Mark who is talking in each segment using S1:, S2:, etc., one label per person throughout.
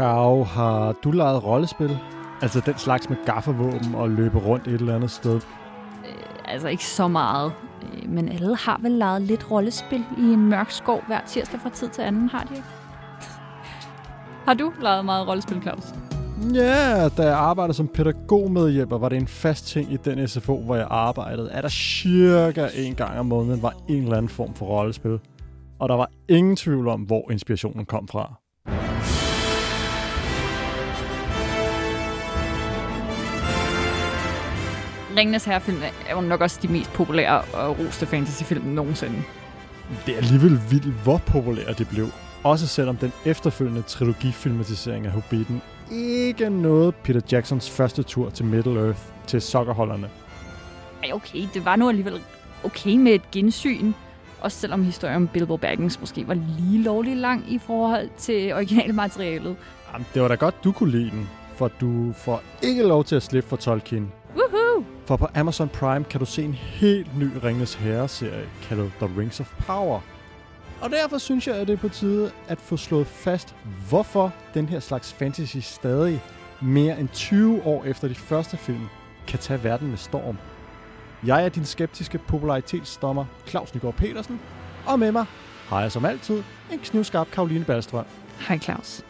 S1: Karo, har du lejet rollespil? Altså den slags med gaffavåben og løbe rundt et eller andet sted?
S2: Altså ikke så meget. Øh, Men alle har vel lavet lidt rollespil i en mørk skov hver tirsdag fra tid til anden, har de ikke? Har du lavet meget rollespil, Claus?
S1: Ja, da jeg arbejdede som pædagogmedhjælper, var det en fast ting i den SFO, hvor jeg arbejdede, at der cirka en gang om måneden var en eller anden form for rollespil. Og der var ingen tvivl om, hvor inspirationen kom fra.
S2: Ringenes Herrefilm er jo nok også de mest populære og roste fantasyfilm nogensinde.
S1: Det er alligevel vildt, hvor populære det blev. Også selvom den efterfølgende trilogifilmatisering af Hobbiten ikke nåede Peter Jacksons første tur til Middle-earth til sokkerholderne.
S2: Ej, okay, det var nu alligevel okay med et gensyn. Også selvom historien om Bilbo Baggins måske var lige lovlig lang i forhold til originalmaterialet.
S1: Jamen, det var da godt, du kunne lide den, for du får ikke lov til at slippe for Tolkien.
S2: Woohoo!
S1: For på Amazon Prime kan du se en helt ny Ringens Herre-serie kaldet The Rings of Power. Og derfor synes jeg, at det er på tide at få slået fast, hvorfor den her slags fantasy stadig mere end 20 år efter de første film kan tage verden med storm. Jeg er din skeptiske popularitetsdommer Claus Nygaard Petersen, og med mig har jeg som altid en knivskarp Karoline Ballstrøm.
S2: Hej Claus.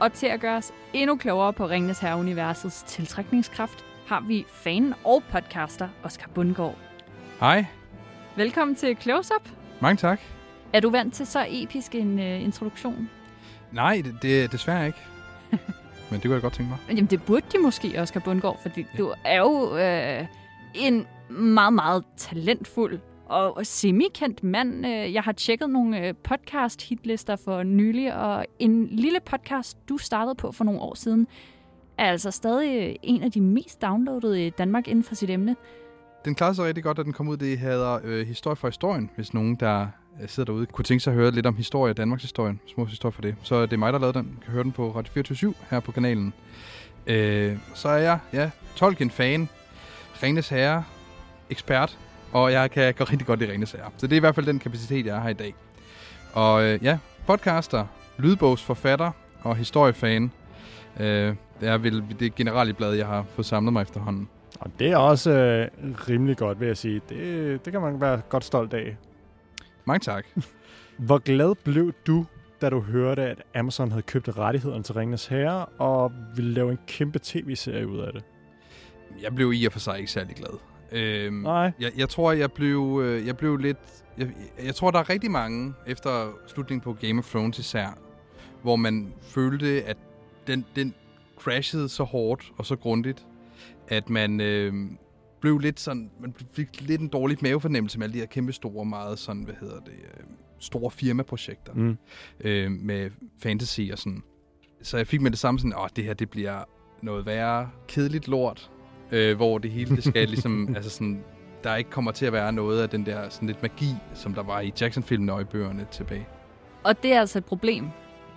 S2: Og til at gøre os endnu klogere på Ringenes Herre-universets tiltrækningskraft, har vi fan og podcaster Oscar Bundgaard.
S3: Hej.
S2: Velkommen til Close Up.
S3: Mange tak.
S2: Er du vant til så episk en uh, introduktion?
S3: Nej, det, det desværre ikke. Men det kunne jeg godt tænke mig.
S2: Jamen, det burde de måske, Oscar Bundgaard, fordi ja. du er jo øh, en meget, meget talentfuld og semi-kendt mand. Øh, Jeg har tjekket nogle øh, podcast-hitlister for nylig, og en lille podcast, du startede på for nogle år siden, er altså stadig øh, en af de mest downloadede i Danmark inden for sit emne.
S3: Den klarede sig rigtig godt, da den kom ud. Det hedder øh, Historie for historien, hvis nogen, der øh, sidder derude, kunne tænke sig at høre lidt om historie, Danmarks historie, små historie for det. Så det er mig, der lavede den. Kan høre den på Radio 24 her på kanalen. Øh, så er jeg, ja, Tolkien-fan, Renes Herre, ekspert, og jeg kan gå rigtig godt i Renes Herre. Så det er i hvert fald den kapacitet, jeg har i dag. Og øh, ja, podcaster, lydbogsforfatter og historiefan. Øh, det er vel det generelle blad, jeg har fået samlet mig efterhånden.
S1: Og det er også øh, rimelig godt, vil jeg sige. Det, det kan man være godt stolt af.
S3: Mange tak.
S1: Hvor glad blev du, da du hørte, at Amazon havde købt rettighederne til Ringenes Herre og ville lave en kæmpe tv-serie ud af det?
S3: Jeg blev i og for sig ikke særlig glad. Øhm,
S1: Nej.
S3: Jeg, jeg tror, jeg blev, øh, jeg blev lidt... Jeg, jeg tror, der er rigtig mange, efter slutningen på Game of Thrones især, hvor man følte, at den, den crashede så hårdt og så grundigt, at man øh, blev lidt sådan... Man fik lidt en dårlig mavefornemmelse med alle de her kæmpe store, meget sådan, hvad hedder det, øh, store firmaprojekter
S1: Mm.
S3: øh, med fantasy og sådan. Så jeg fik med det samme sådan, åh, det her, det bliver noget værre kedeligt lort, øh, hvor det hele, det skal ligesom, altså sådan, der ikke kommer til at være noget af den der sådan lidt magi, som der var i Jackson-filmene og i bøgerne tilbage.
S2: Og det er altså et problem,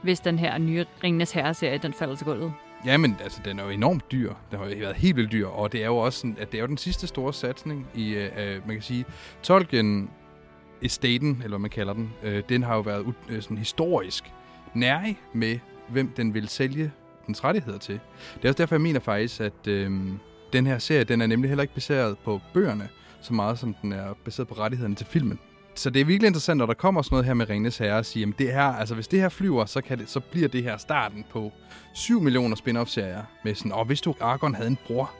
S2: hvis den her nye Ringenes Herre-serie, den falder til gulvet.
S3: Jamen, altså, den er jo enormt dyr. Den har jo været helt vildt dyr, og det er jo også sådan, at det er jo den sidste store satsning i, øh, øh man kan sige, Tolkien estaten, eller hvad man kalder den, øh, den har jo været øh, sådan historisk nærig med, hvem den vil sælge dens rettigheder til. Det er også derfor, jeg mener faktisk, at øh, den her serie, den er nemlig heller ikke baseret på bøgerne, så meget som den er baseret på rettighederne til filmen. Så det er virkelig interessant, når der kommer sådan noget her med Ringnes Herre og siger, jamen det her, altså hvis det her flyver, så, kan det, så bliver det her starten på 7 millioner spin-off-serier med sådan, og hvis du Argon havde en bror,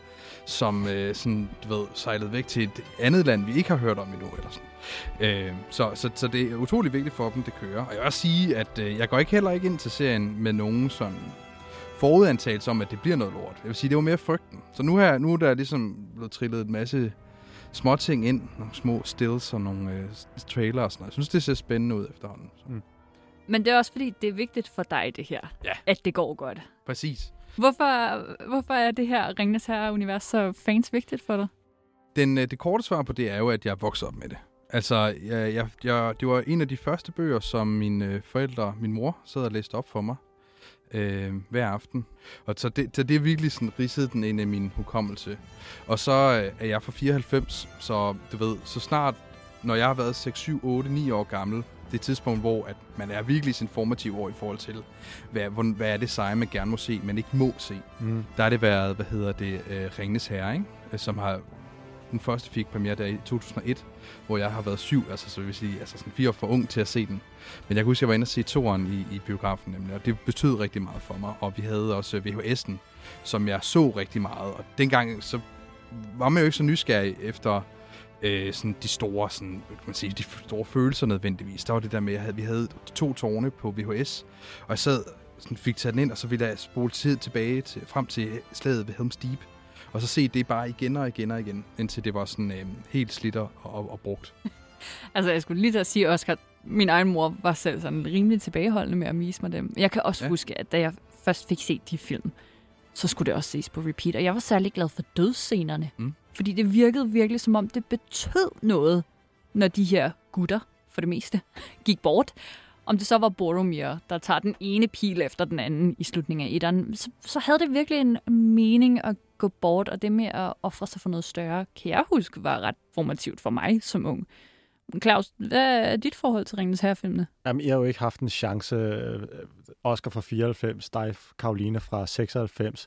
S3: som øh, sådan, du ved, sejlede væk til et andet land, vi ikke har hørt om endnu, eller sådan. Øh, så, så, så det er utrolig vigtigt for dem, det kører. Og jeg vil også sige, at øh, jeg går ikke heller ikke ind til serien med nogen sådan forudantagelse om, at det bliver noget lort. Jeg vil sige, det var mere frygten. Så nu, her, nu er der ligesom blevet trillet en masse små ting ind, nogle små stills og nogle øh, trailer og sådan noget. Jeg synes, det ser spændende ud efterhånden. Så.
S1: Mm.
S2: Men det er også fordi, det er vigtigt for dig, det her.
S3: Ja.
S2: At det går godt.
S3: Præcis.
S2: Hvorfor, hvorfor er det her Ringnes Herre-univers så fans vigtigt for dig?
S3: Den, øh, det korte svar på det er jo, at jeg er vokset op med det. Altså, jeg, jeg, jeg, det var en af de første bøger, som mine øh, forældre, min mor, sad og læste op for mig øh, hver aften. Og så det, så det er virkelig sådan ridset den ind i min hukommelse. Og så øh, er jeg fra 94, så du ved, så snart, når jeg har været 6, 7, 8, 9 år gammel, det tidspunkt, hvor at man er virkelig sin formative år i forhold til, hvad, hvor, hvad er det seje, man gerne må se, men ikke må se.
S1: Mm.
S3: Der har det været, hvad hedder det, øh, Ringnes Herre, ikke? Øh, som har den første fik premiere der i 2001, hvor jeg har været syv, altså så vil sige, altså sådan fire år for ung til at se den. Men jeg kan huske, at jeg var inde og se toeren i, i biografen nemlig, og det betød rigtig meget for mig. Og vi havde også øh, VHS'en, som jeg så rigtig meget. Og dengang så var man jo ikke så nysgerrig efter øh, sådan de store, sådan, kan man sige, de store følelser nødvendigvis. Der var det der med, at vi havde to tårne på VHS, og jeg sad sådan fik taget den ind, og så ville jeg spole tid tilbage til, frem til slaget ved Helm's Deep. Og så se det bare igen og igen og igen, indtil det var sådan øh, helt slidt og, og, og brugt.
S2: Altså, jeg skulle lige til at sige, Oscar, min egen mor var selv sådan rimelig tilbageholdende med at vise mig dem. Jeg kan også ja. huske, at da jeg først fik set de film, så skulle det også ses på repeat. Og jeg var særlig glad for dødsscenerne.
S3: Mm.
S2: Fordi det virkede virkelig, som om det betød noget, når de her gutter, for det meste, gik bort. Om det så var Boromir, der tager den ene pil efter den anden i slutningen af etteren, så, så havde det virkelig en mening at gå bort, og det med at ofre sig for noget større, kan jeg huske, var ret formativt for mig som ung. Claus, hvad er dit forhold til Ringens Herrefilmene?
S1: Jamen, jeg har jo ikke haft en chance. Øh, Oscar fra 94, dig, Karoline fra 96.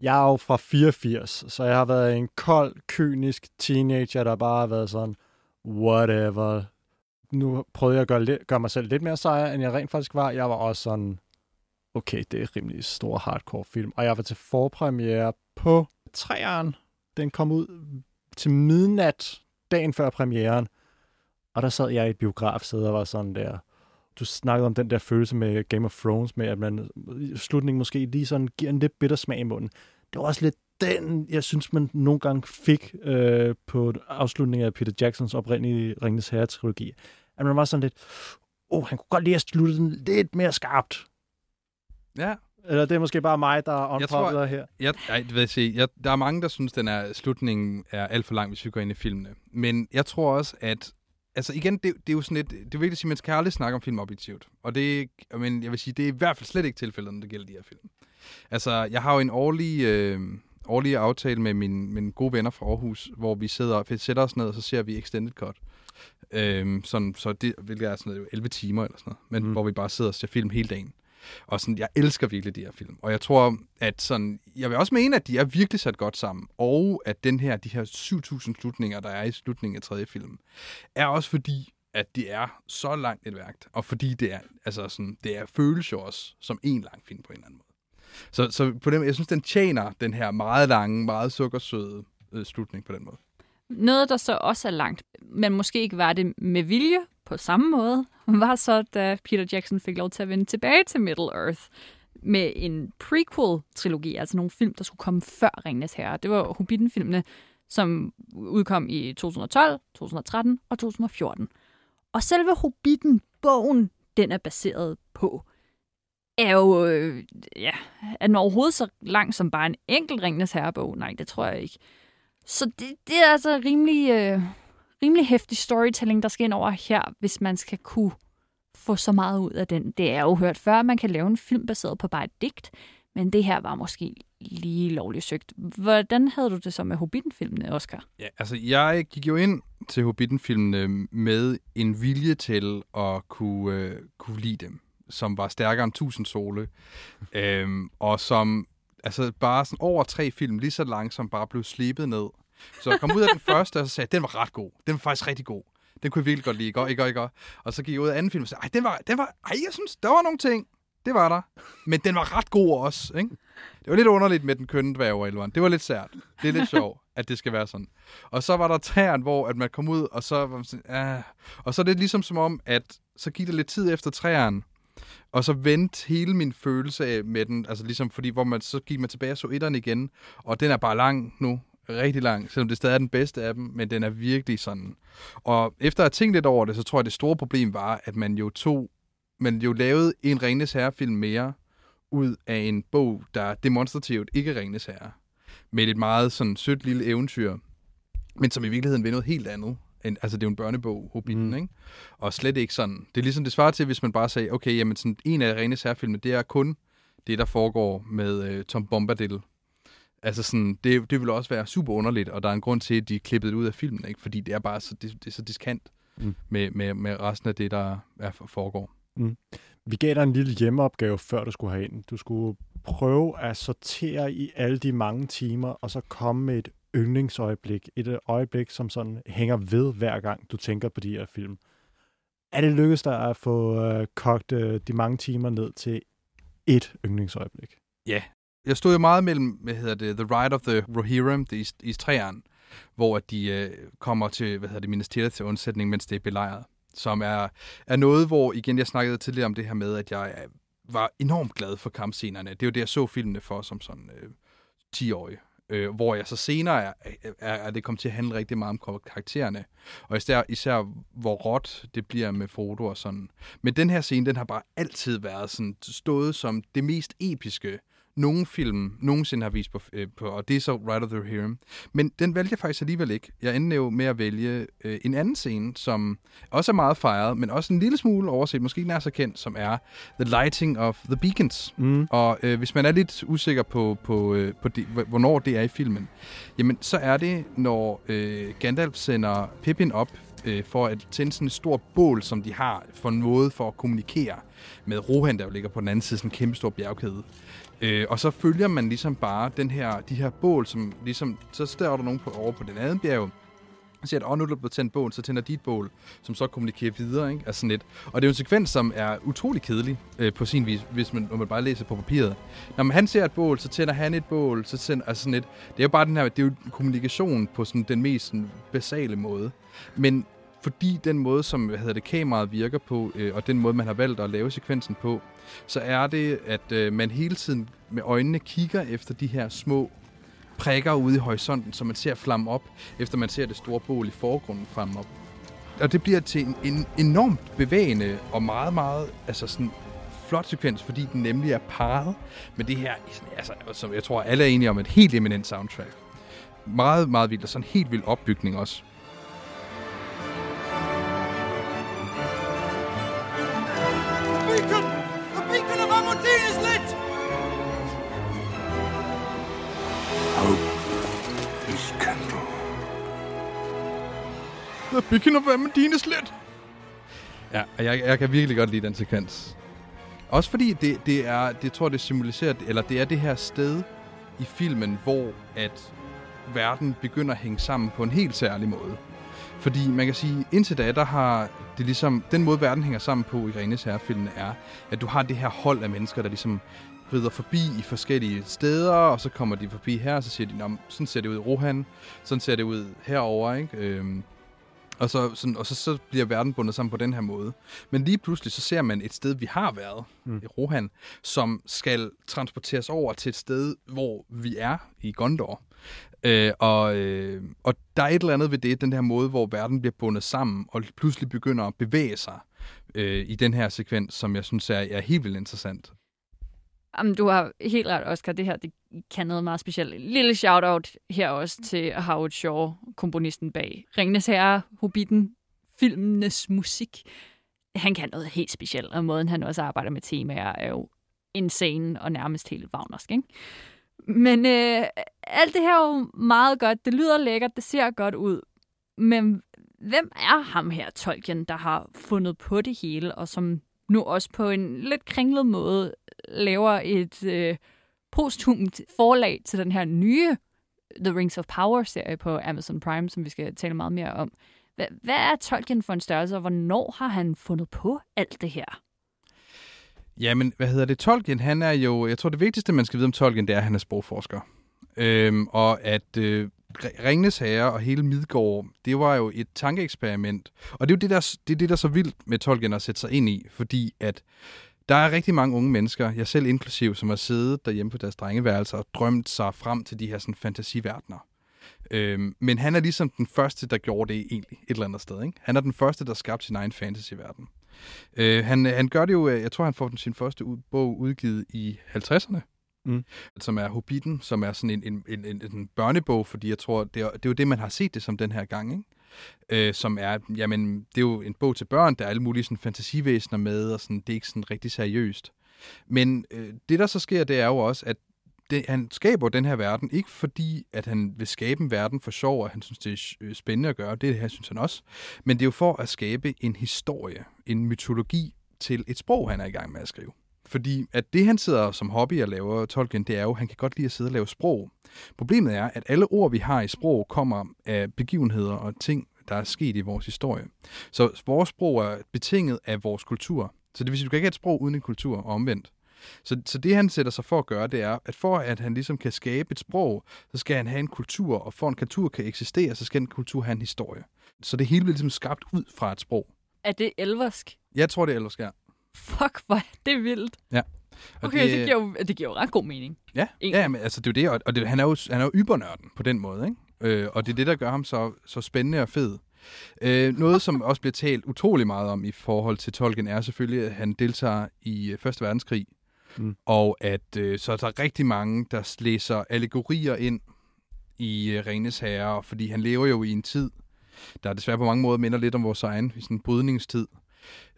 S1: Jeg er jo fra 84, så jeg har været en kold, kynisk teenager, der bare har været sådan, whatever. Nu prøvede jeg at gøre, gøre mig selv lidt mere sejr, end jeg rent faktisk var. Jeg var også sådan, okay, det er rimelig stor hardcore film. Og jeg var til forpremiere på træeren. Den kom ud til midnat, dagen før premieren. Og der sad jeg i et biografsæde og var sådan der, du snakkede om den der følelse med Game of Thrones, med at man i slutningen måske lige sådan giver en lidt bitter smag i munden. Det var også lidt den, jeg synes, man nogle gange fik øh, på afslutningen af Peter Jacksons oprindelige Ringens Herre-trilogi. At man var sådan lidt, oh, han kunne godt lige have sluttet den lidt mere skarpt.
S3: Ja,
S1: Eller det er måske bare mig, der er
S3: Jeg tror-
S1: unpopular her.
S3: Jeg, det vil jeg sige, jeg, der er mange, der synes, den er, slutningen er alt for lang, hvis vi går ind i filmene. Men jeg tror også, at... Altså igen, det, det er jo sådan lidt... Det er vigtigt at sige, at man skal aldrig snakke om film objektivt. Og det er, men jeg vil sige, det er i hvert fald slet ikke tilfældet, når det gælder de her film. Altså, jeg har jo en årlig, øh, årlig aftale med mine, mine gode venner fra Aarhus, hvor vi sidder, vi sætter os ned, og så ser vi Extended Cut. Øhm, sådan, så det, hvilket er sådan noget, 11 timer eller sådan noget, men
S1: mm.
S3: hvor vi bare sidder og ser film hele dagen. Og sådan, jeg elsker virkelig de her film. Og jeg tror, at sådan, jeg vil også mene, at de er virkelig sat godt sammen. Og at den her, de her 7.000 slutninger, der er i slutningen af tredje film, er også fordi, at det er så langt et værk. Og fordi det er, altså sådan, det er føles jo også som en lang film på en eller anden måde. Så, så på den, jeg synes, den tjener den her meget lange, meget sukkersøde øh, slutning på den måde.
S2: Noget, der så også er langt, men måske ikke var det med vilje på samme måde, var så, da Peter Jackson fik lov til at vende tilbage til Middle Earth med en prequel-trilogi, altså nogle film, der skulle komme før Ringenes Herre. Det var Hobbiten-filmene, som udkom i 2012, 2013 og 2014. Og selve Hobbiten-bogen, den er baseret på, er jo, øh, ja, er den overhovedet så lang som bare en enkelt Ringenes Herre-bog? Nej, det tror jeg ikke. Så det, det er altså rimelig, øh, rimelig hæftig storytelling, der skal ind over her, hvis man skal kunne få så meget ud af den. Det er jo hørt før, man kan lave en film baseret på bare et digt, men det her var måske lige lovligt søgt. Hvordan havde du det så med Hobbiten-filmene, Oscar?
S3: Ja, altså jeg gik jo ind til Hobbiten-filmene med en vilje til at kunne, øh, kunne lide dem, som var stærkere end 1000 sole, øhm, og som altså bare sådan over tre film, lige så langsomt bare blev slebet ned. Så jeg kom ud af den første, og så sagde jeg, den var ret god. Den var faktisk rigtig god. Den kunne jeg virkelig godt lide, ikke? Ikke, ikke? Og så gik jeg ud af anden film og sagde, ej, den var, den var, ej, jeg synes, der var nogle ting. Det var der. Men den var ret god også, ikke? Det var lidt underligt med den kønne dværg, Det var lidt sært. Det er lidt sjovt, at det skal være sådan. Og så var der træerne, hvor at man kom ud, og så var man sådan, ah. Og så er det ligesom som om, at så gik der lidt tid efter træerne, og så vendte hele min følelse af med den, altså ligesom fordi, hvor man så gik man tilbage og så etteren igen, og den er bare lang nu, rigtig lang, selvom det stadig er den bedste af dem, men den er virkelig sådan. Og efter at have tænkt lidt over det, så tror jeg, at det store problem var, at man jo tog, man jo lavede en Ringnes Herre-film mere, ud af en bog, der demonstrativt ikke er Ringnes Herre. Med et meget sådan sødt lille eventyr, men som i virkeligheden vil noget helt andet. End, altså, det er jo en børnebog, Hobbiten,
S1: Mm.
S3: mm. ikke? Og slet ikke sådan. Det er ligesom det svarer til, hvis man bare sagde, okay, jamen sådan, en af Ringnes Herre-filmene, det er kun det, der foregår med øh, Tom Bombadil. Altså sådan, det, det vil også være super underligt, og der er en grund til, at de er klippet ud af filmen, ikke? Fordi det er bare så, det, det er så diskant mm.
S1: Mm.
S3: med, med, med resten af det, der er, foregår.
S1: Vi gav dig en lille hjemmeopgave, før du skulle herind. Du skulle prøve at sortere i alle de mange timer, og så komme med et yndlingsøjeblik. Et øh, øjeblik, som sådan hænger ved hver gang, du tænker på de her film. Er det lykkedes dig at få øh, kogt øh, de mange timer ned til et yndlingsøjeblik?
S3: Ja. Jeg stod jo meget mellem, hvad hedder det, The Ride of the Rohirrim, det er is, hvor at de øh, kommer til, hvad hedder det, Minas Tirith til undsætning, mens det er belejret. Som er, er noget, hvor, igen, jeg snakkede tidligere om det her med, at jeg øh, var enormt glad for kampscenerne. Det er jo det, jeg så filmene for som sådan øh, 10-årig. Øh, hvor jeg så senere er, er, er det kommet til at handle rigtig meget om karaktererne. Og især, især hvor råt det bliver med foto og sådan. Men den her scene, den har bare altid været sådan stået som det mest episke, nogen film nogensinde har vist på, øh, på og det er så Ride of the Rohirrim. Men den valgte jeg faktisk alligevel ikke. Jeg endte jo med at vælge øh, en anden scene, som også er meget fejret, men også en lille smule overset, måske ikke nær så kendt, som er The Lighting of the Beacons.
S1: Mm.
S3: Og øh, hvis man er lidt usikker på, på, øh, på det, hvornår det er i filmen, jamen så er det, når øh, Gandalf sender Pippin op øh, for at tænde sådan et stort bål, som de har for en måde for at kommunikere med Rohan, der jo ligger på den anden side, sådan en kæmpe stor bjergkæde. Øh, og så følger man ligesom bare den her, de her bål, som ligesom, så står der nogen på, over på den anden bjerg, og siger, at oh, nu er der blevet tændt bål, så tænder dit bål, som så kommunikerer videre. Ikke? Altså sådan lidt. Og det er jo en sekvens, som er utrolig kedelig øh, på sin vis, hvis man, når man bare læser på papiret. Når man, han ser et bål, så tænder han et bål, så tænder, altså sådan lidt. Det er jo bare den her, det er jo kommunikation på sådan den mest sådan, basale måde. Men fordi den måde, som hvad hedder det, kameraet virker på, øh, og den måde, man har valgt at lave sekvensen på, så er det, at øh, man hele tiden med øjnene kigger efter de her små prikker ude i horisonten, som man ser flamme op, efter man ser det store bål i forgrunden flamme op. Og det bliver til en, en enormt bevægende og meget, meget altså sådan flot sekvens, fordi den nemlig er parret med det her, altså, som jeg tror alle er enige om, et helt eminent soundtrack. Meget, meget vildt, og sådan en helt vild opbygning også.
S4: The Beacon of
S3: Amandine slet. Ja, og jeg, jeg kan virkelig godt lide den sekvens. Også fordi det, det er, det tror det symboliserer, eller det er det her sted i filmen, hvor at verden begynder at hænge sammen på en helt særlig måde. Fordi man kan sige, indtil da, der har det ligesom, den måde verden hænger sammen på i Renes herrefilmen er, at du har det her hold af mennesker, der ligesom rider forbi i forskellige steder, og så kommer de forbi her, og så siger de, sådan ser det ud i Rohan, sådan ser det ud herover, ikke? Øhm, og, så, sådan, og så, så bliver verden bundet sammen på den her måde. Men lige pludselig, så ser man et sted, vi har været mm. i Rohan, som skal transporteres over til et sted, hvor vi er i Gondor. Øh, og, øh, og der er et eller andet ved det, den her måde, hvor verden bliver bundet sammen, og pludselig begynder at bevæge sig øh, i den her sekvens, som jeg synes er, er helt vildt interessant.
S2: Jamen, du har helt ret, Oscar. Det her det kan noget meget specielt. En lille shout-out her også til Howard Shaw, komponisten bag Ringnes Herre, Hobbiten, filmenes musik. Han kan noget helt specielt, og måden han også arbejder med temaer er jo insane og nærmest helt vagnersk, ikke? Men øh, alt det her er jo meget godt. Det lyder lækkert, det ser godt ud. Men hvem er ham her, Tolkien, der har fundet på det hele, og som nu også på en lidt kringlet måde laver et øh, posthumt forlag til den her nye The Rings of Power-serie på Amazon Prime, som vi skal tale meget mere om. Hvad, hvad er Tolkien for en størrelse, og hvornår har han fundet på alt det her?
S3: Jamen, hvad hedder det? Tolkien, han er jo... Jeg tror, det vigtigste, man skal vide om Tolkien, det er, at han er sprogforsker. Øhm, og at øh, Ringnes Herre og hele Midgård, det var jo et tankeeksperiment. Og det er jo det, der, det, er det, der er så vildt med Tolkien at sætte sig ind i, fordi at der er rigtig mange unge mennesker, jeg selv inklusiv, som har siddet derhjemme på deres drengeværelser og drømt sig frem til de her sådan, fantasiverdener. Øhm, men han er ligesom den første, der gjorde det egentlig et eller andet sted. Ikke? Han er den første, der skabte sin egen fantasyverden. Øh, han, han gør det jo, jeg tror, han får sin første ud, bog udgivet i 50'erne.
S1: Mm.
S3: Som er Hobbiten, som er sådan en, en, en, en, en børnebog, fordi jeg tror, det er, det er jo det, man har set det som den her gang, ikke? Øh, som er, jamen, det er jo en bog til børn, der er alle mulige sådan, fantasivæsener med, og sådan, det er ikke sådan rigtig seriøst. Men øh, det, der så sker, det er jo også, at det, han skaber den her verden, ikke fordi, at han vil skabe en verden for sjov, og han synes, det er øh, spændende at gøre, det her synes han også, men det er jo for at skabe en historie, en mytologi til et sprog, han er i gang med at skrive. Fordi at det, han sidder som hobby og laver Tolkien, det er jo, at han kan godt lide at sidde og lave sprog. Problemet er, at alle ord, vi har i sprog, kommer af begivenheder og ting, der er sket i vores historie. Så vores sprog er betinget af vores kultur. Så det vil sige, du kan ikke have et sprog uden en kultur, og omvendt. Så, så det, han sætter sig for at gøre, det er, at for at han ligesom kan skabe et sprog, så skal han have en kultur, og for en kultur kan eksistere, så skal en kultur have en historie. Så det hele bliver ligesom skabt ud fra et sprog.
S2: Er det elversk?
S3: Jeg tror, det er elversk, ja.
S2: Fuck, hvor er det vildt.
S3: Ja. Og
S2: Okay, det, det, giver jo, det giver jo ret god mening.
S3: Ja,
S2: Egentlig.
S3: ja men, altså det er jo det, og, og det, han er jo, han er jo ybernørden på den måde, ikke? Øh, og det er det, der gør ham så, så spændende og fed. Øh, noget, som også bliver talt utrolig meget om i forhold til Tolkien, er selvfølgelig, at han deltager i øh, Første Verdenskrig,
S1: Mm.
S3: og at øh, så er der rigtig mange, der læser allegorier ind i øh, Renes Herre, fordi han lever jo i en tid, der desværre på mange måder minder lidt om vores egen i sådan en brydningstid,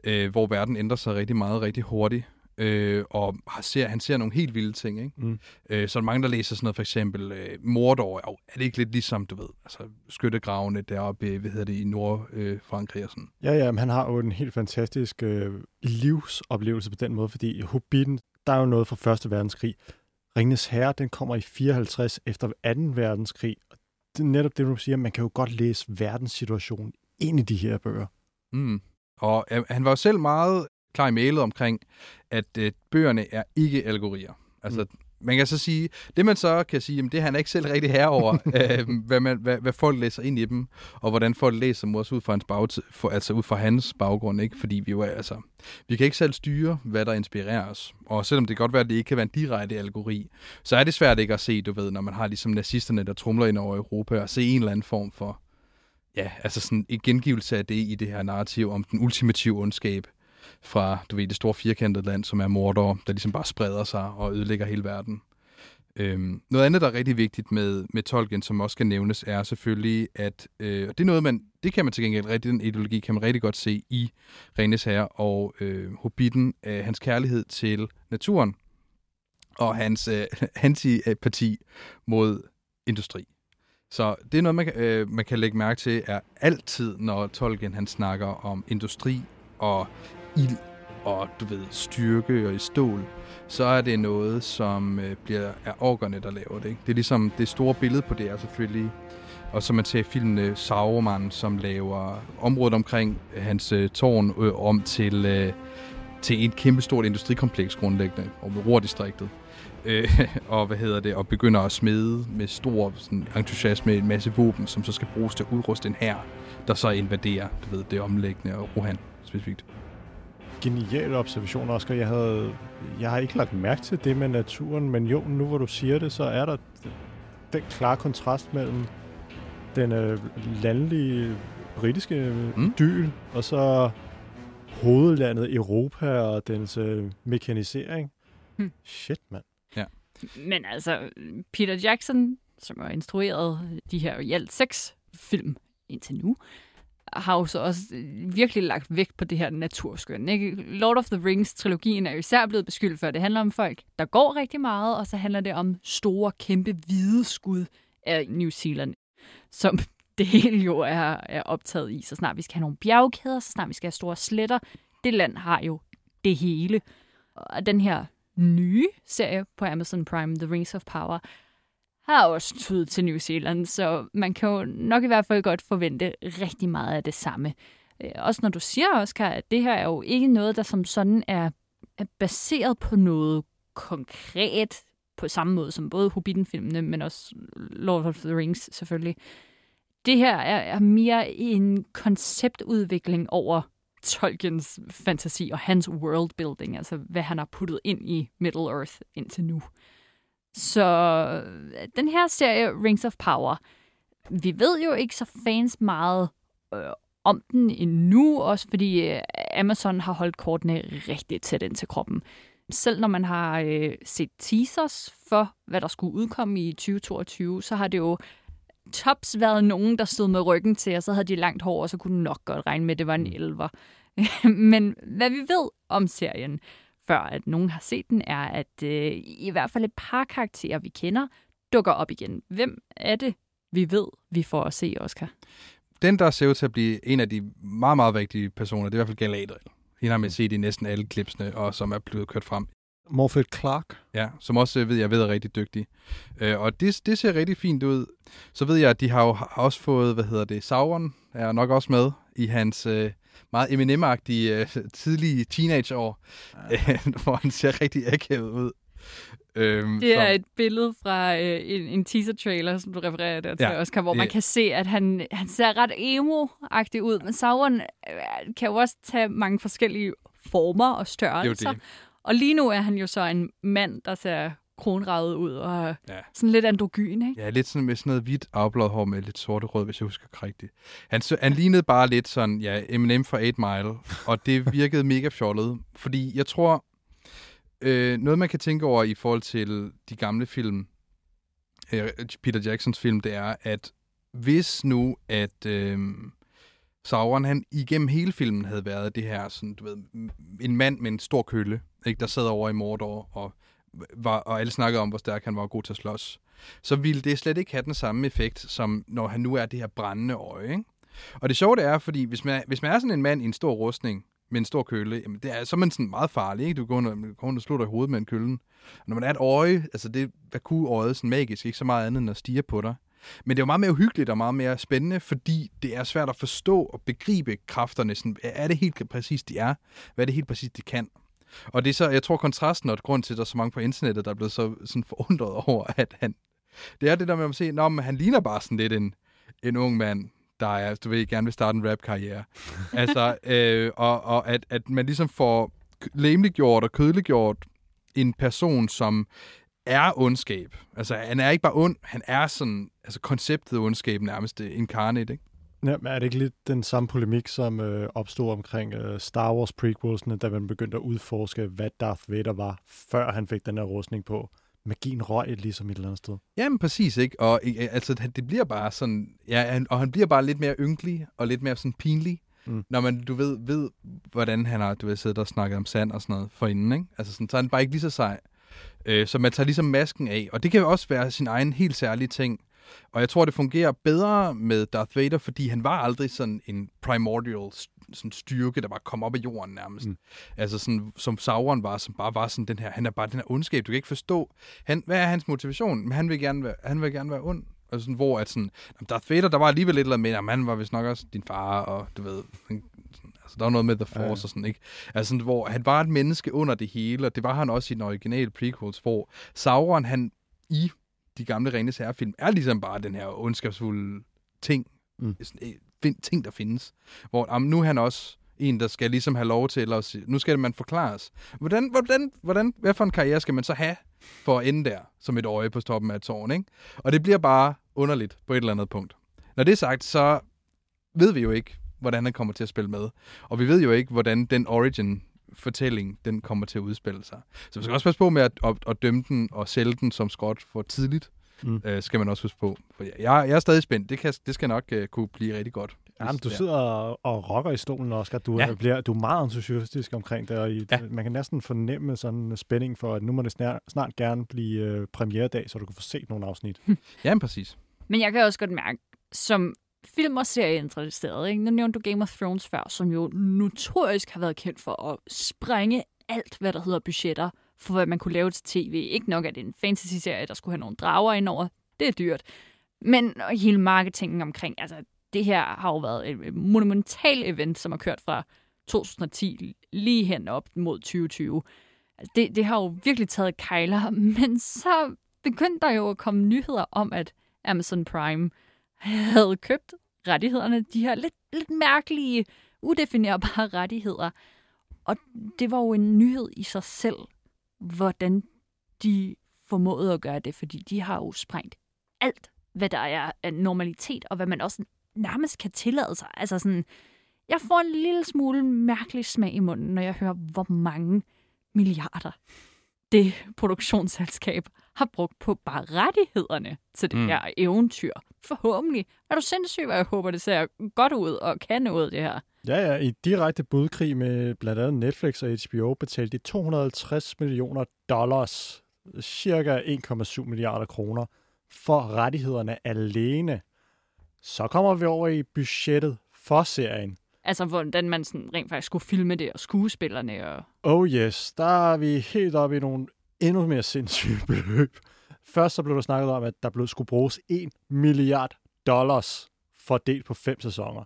S3: øh, hvor verden ændrer sig rigtig meget, rigtig hurtigt. Øh, og har, ser, han ser nogle helt vilde ting, ikke?
S1: Mm.
S3: Øh, så er der mange, der læser sådan noget, for eksempel øh, Mordor. Jo, er det ikke lidt ligesom, du ved, altså skyttegravene deroppe, hvad hedder det, i Nordfrankrig øh, Frankrig og sådan?
S1: Ja, ja, men han har jo en helt fantastisk øh, livsoplevelse på den måde, fordi Hobbiten, der er jo noget fra Første Verdenskrig. Ringens Herre, den kommer i 54 efter 2. verdenskrig. Og det er netop det, du siger, man kan jo godt læse verdenssituationen ind i de her bøger.
S3: Mm. Og øh, han var jo selv meget klar i mailet omkring, at øh, bøgerne er ikke algorier. Altså, mm. man kan så sige, det man så kan sige, jamen, det er han ikke selv rigtig herover, øh, hvad, man, hvad, hvad folk læser ind i dem, og hvordan folk læser dem også ud fra hans, bag, for, altså ud fra hans baggrund, ikke? Fordi vi jo altså, vi kan ikke selv styre, hvad der inspirerer os. Og selvom det godt være, at det ikke kan være en direkte algori, så er det svært ikke at se, du ved, når man har ligesom nazisterne, der trumler ind over Europa, og se en eller anden form for, ja, altså sådan en gengivelse af det i det her narrativ om den ultimative ondskab fra, du ved, det store firkantede land, som er Mordor, der ligesom bare spreder sig og ødelægger hele verden. Øhm, noget andet, der er rigtig vigtigt med, med Tolkien, som også skal nævnes, er selvfølgelig, at øh, det er noget, man, det kan man til gengæld rigtig, den ideologi kan man rigtig godt se i Renes Herre og øh, Hobbiten, øh, hans kærlighed til naturen og hans øh, antipati øh, mod industri. Så det er noget, man kan, øh, man kan lægge mærke til, er altid, når Tolkien han snakker om industri og ild og du ved, styrke og i stål, så er det noget, som øh, bliver er orkerne, der laver det. Ikke? Det er ligesom det store billede på det er selvfølgelig, og så man ser i filmen øh, Sauron, som laver området omkring hans øh, tårn øh, om til, øh, til et kæmpestort industrikompleks grundlæggende, og med distriktet Øh, og hvad hedder det, og begynder at smede med stor sådan, entusiasme en masse våben, som så skal bruges til at udruste en hær, der så invaderer, du ved, det omlæggende og Rohan specifikt.
S1: Genial observation, Oscar. Jeg, havde, jeg har ikke lagt mærke til det med naturen, men jo, nu hvor du siger det, så er der den klare kontrast mellem den øh, landlige britiske
S3: Mm.
S1: mm. dyl, og så hovedlandet Europa og dens øh, mekanisering.
S2: Hmm.
S1: Shit, mand.
S2: Men altså, Peter Jackson, som har instrueret de her i alt seks film indtil nu, har jo så også øh, virkelig lagt vægt på det her naturskøn. Ikke? Lord of the Rings-trilogien er jo især blevet beskyldt for, at det handler om folk, der går rigtig meget, og så handler det om store, kæmpe, hvide skud af New Zealand, som det hele jo er, er optaget i. Så snart vi skal have nogle bjergkæder, så snart vi skal have store sletter. Det land har jo det hele. Og den her nye serie på Amazon Prime, The Rings of Power, har også tydet til New Zealand, så man kan jo nok i hvert fald godt forvente rigtig meget af det samme. Øh, også når du siger, Oscar, at det her er jo ikke noget, der som sådan er, er baseret på noget konkret, på samme måde som både Hobbiten-filmene, men også Lord of the Rings selvfølgelig. Det her er, er mere en konceptudvikling over Tolkiens fantasi og hans worldbuilding, altså hvad han har puttet ind i Middle-earth indtil nu. Så øh, den her serie, Rings of Power, vi ved jo ikke så fans meget øh, om den endnu, også fordi øh, Amazon har holdt kortene rigtig tæt ind til kroppen. Selv når man har øh, set teasers for, hvad der skulle udkomme i 2022, så har det jo tops været nogen, der stod med ryggen til, og så havde de langt hår, og så kunne du nok godt regne med, at det var en elver. Men hvad vi ved om serien, før, at nogen har set den, er, at øh, i hvert fald et par karakterer, vi kender, dukker op igen. Hvem er det, vi ved, vi får at se, Oscar?
S3: Den, der ser ud til at blive en af de meget, meget vigtige personer, det er i hvert fald Galadriel. Hende har man set i næsten alle klipsene, og som er blevet kørt frem.
S1: Morphet Clark.
S3: Ja, som også øh, ved jeg ved er rigtig dygtig. Øh, og det, det ser rigtig fint ud. Så ved jeg, at de har jo har også fået, hvad hedder det, Sauron er nok også med i hans øh, meget Eminem-agtige øh, tidlige teenageår, øh, hvor han ser rigtig akavet ud. Øhm,
S2: Det er
S3: så-
S2: et billede fra øh, en, en teaser-trailer, som du refererer der til,
S3: Ja.
S2: Oscar, hvor man kan se, at han, han ser ret emo-agtig ud. Men Sauron øh, kan jo også tage mange forskellige former og størrelser.
S3: det.
S2: Og lige nu er han jo så en mand, der ser kronravet ud og
S3: Ja.
S2: sådan lidt androgyn, ikke?
S3: Ja, lidt sådan med sådan noget hvidt afblået hår med lidt sorte rød, hvis jeg husker rigtigt. Han, så, han lignede bare lidt sådan, ja, Eminem fra 8 Mile, og det virkede mega fjollet. Fordi jeg tror, øh, noget man kan tænke over i forhold til de gamle film, øh, Peter Jacksons film, det er, at hvis nu, at øh, Sauron, han igennem hele filmen havde været det her, sådan, du ved, en mand med en stor kølle, ikke, der sad over i Mordor, og, var, og alle snakkede om, hvor stærk han var god til at slås så ville det slet ikke have den samme effekt, som når han nu er det her brændende øje. Ikke? Og det sjove det er, fordi hvis man, hvis man er sådan en mand i en stor rustning, med en stor kølle, jamen det er, så er man sådan meget farlig. Ikke? Du går rundt og, går rundt og slår dig i hovedet med en køllen. Og når man er et øje, altså det, hvad kunne øjet sådan magisk? Ikke så meget andet end at stige på dig. Men det er jo meget mere uhyggeligt og meget mere spændende, fordi det er svært at forstå og begribe kræfterne. Sådan, er det helt præcis, de er? Hvad er det helt præcis, de kan? Og det er så, jeg tror, kontrasten og grund til, at der er så mange på internettet, der er blevet så sådan forundret over, at han, det er det der med at se, at han ligner bare sådan lidt en, en ung mand, der er, du ved, gerne vil starte en rap-karriere. altså, øh, og, og at, at man ligesom får lemliggjort og kødeliggjort en person, som er ondskab. Altså, han er ikke bare ond, han er sådan, altså konceptet ondskab nærmest incarnate, ikke?
S1: Ja, men er det ikke lidt den samme polemik, som øh, opstod omkring øh, Star Wars prequelsene, da man begyndte at udforske, hvad Darth Vader var, før han fik den her rustning på? Magien røg ligesom et eller andet sted.
S3: Jamen, præcis, ikke? Og øh, altså, det bliver bare sådan... Ja, han, og han bliver bare lidt mere ynkelig og lidt mere sådan pinlig,
S1: mm.
S3: når man, du ved, ved, hvordan han har, du ved, siddet og snakket om sand og sådan noget forinden, ikke? Altså, sådan, så er han bare ikke lige så sej. Øh, så man tager ligesom masken af. Og det kan jo også være sin egen helt særlige ting. Og jeg tror, det fungerer bedre med Darth Vader, fordi han var aldrig sådan en primordial sådan styrke, der bare kom op af jorden nærmest. Mm. Altså sådan, som Sauron var, som bare var sådan den her, han er bare den her ondskab, du kan ikke forstå. Han, hvad er hans motivation? Men han vil gerne være, han vil gerne være ond. Og sådan, hvor at sådan, Darth Vader, der var alligevel lidt eller andet med, han var vist nok også din far, og du ved, han, altså, der var noget med The Force
S1: Ja.
S3: og sådan, ikke? Altså sådan, hvor han var et menneske under det hele, og det var han også i den originale prequels, hvor Sauron, han i de gamle Ringens Herre-film, er ligesom bare den her ondskabsfulde ting,
S1: Mm.
S3: sådan, øh, ting, der findes. Hvor jamen, nu er han også en, der skal ligesom have lov til, at sige- nu skal man forklares. Hvordan, hvordan, hvordan, hvad for en karriere skal man så have for at ende der, som et øje på toppen af et tårn, ikke? Og det bliver bare underligt på et eller andet punkt. Når det er sagt, så ved vi jo ikke, hvordan han kommer til at spille med. Og vi ved jo ikke, hvordan den origin fortælling, den kommer til at udspille sig. Så vi skal også passe på med at, at, at dømme den og sælge den som skot for tidligt.
S1: Mm.
S3: Øh, skal man også huske på. For jeg, jeg er stadig spændt. Det, kan, det skal nok uh, kunne blive rigtig godt.
S1: Jamen, du sidder og, og rocker i stolen, Oscar. Du,
S3: Ja.
S1: ja. bliver, du er meget entusiastisk omkring det, og i,
S3: Ja.
S1: man kan næsten fornemme sådan en spænding for, at nu må det snart, snart gerne blive øh, premieredag, så du kan få set nogle afsnit.
S3: Ja, men præcis.
S2: Men jeg kan også godt mærke, som film- og serieinteresseret, ikke? nu nævnte du Game of Thrones før, som jo notorisk har været kendt for at sprænge alt, hvad der hedder budgetter, for hvad man kunne lave til tv. Ikke nok, at det er en fantasy-serie, der skulle have nogle drager indover. Det er dyrt. Men hele marketingen omkring, altså det her har jo været et monumental event, som har kørt fra 2010 lige hen op mod 2020. Altså, det, det har jo virkelig taget kejler, men så begyndte der jo at komme nyheder om, at Amazon Prime havde købt rettighederne, de her lidt, lidt mærkelige, udefinerbare rettigheder. Og det var jo en nyhed i sig selv, hvordan de formåede at gøre det, fordi de har jo sprængt alt, hvad der er af normalitet, og hvad man også nærmest kan tillade sig. Altså sådan, jeg får en lille smule mærkelig smag i munden, når jeg hører, hvor mange milliarder det produktionsselskab har brugt på bare rettighederne til det
S3: mm.
S2: Her eventyr. Forhåbentlig. Er du sindssyg, hvad jeg håber, det ser godt ud og kan noget, det her.
S1: Ja, ja, i direkte budkrig med blandt andet Netflix og HBO betalte de 250 millioner dollars, cirka 1,7 milliarder kroner, for rettighederne alene. Så kommer vi over i budgettet for serien.
S2: Altså, hvordan man sådan rent faktisk skulle filme det, og skuespillerne, og...
S1: Oh yes, der er vi helt oppe i nogle endnu mere sindssyge beløb. Først så blev der snakket om, at der blev skulle bruges 1 milliard dollars fordelt på fem sæsoner.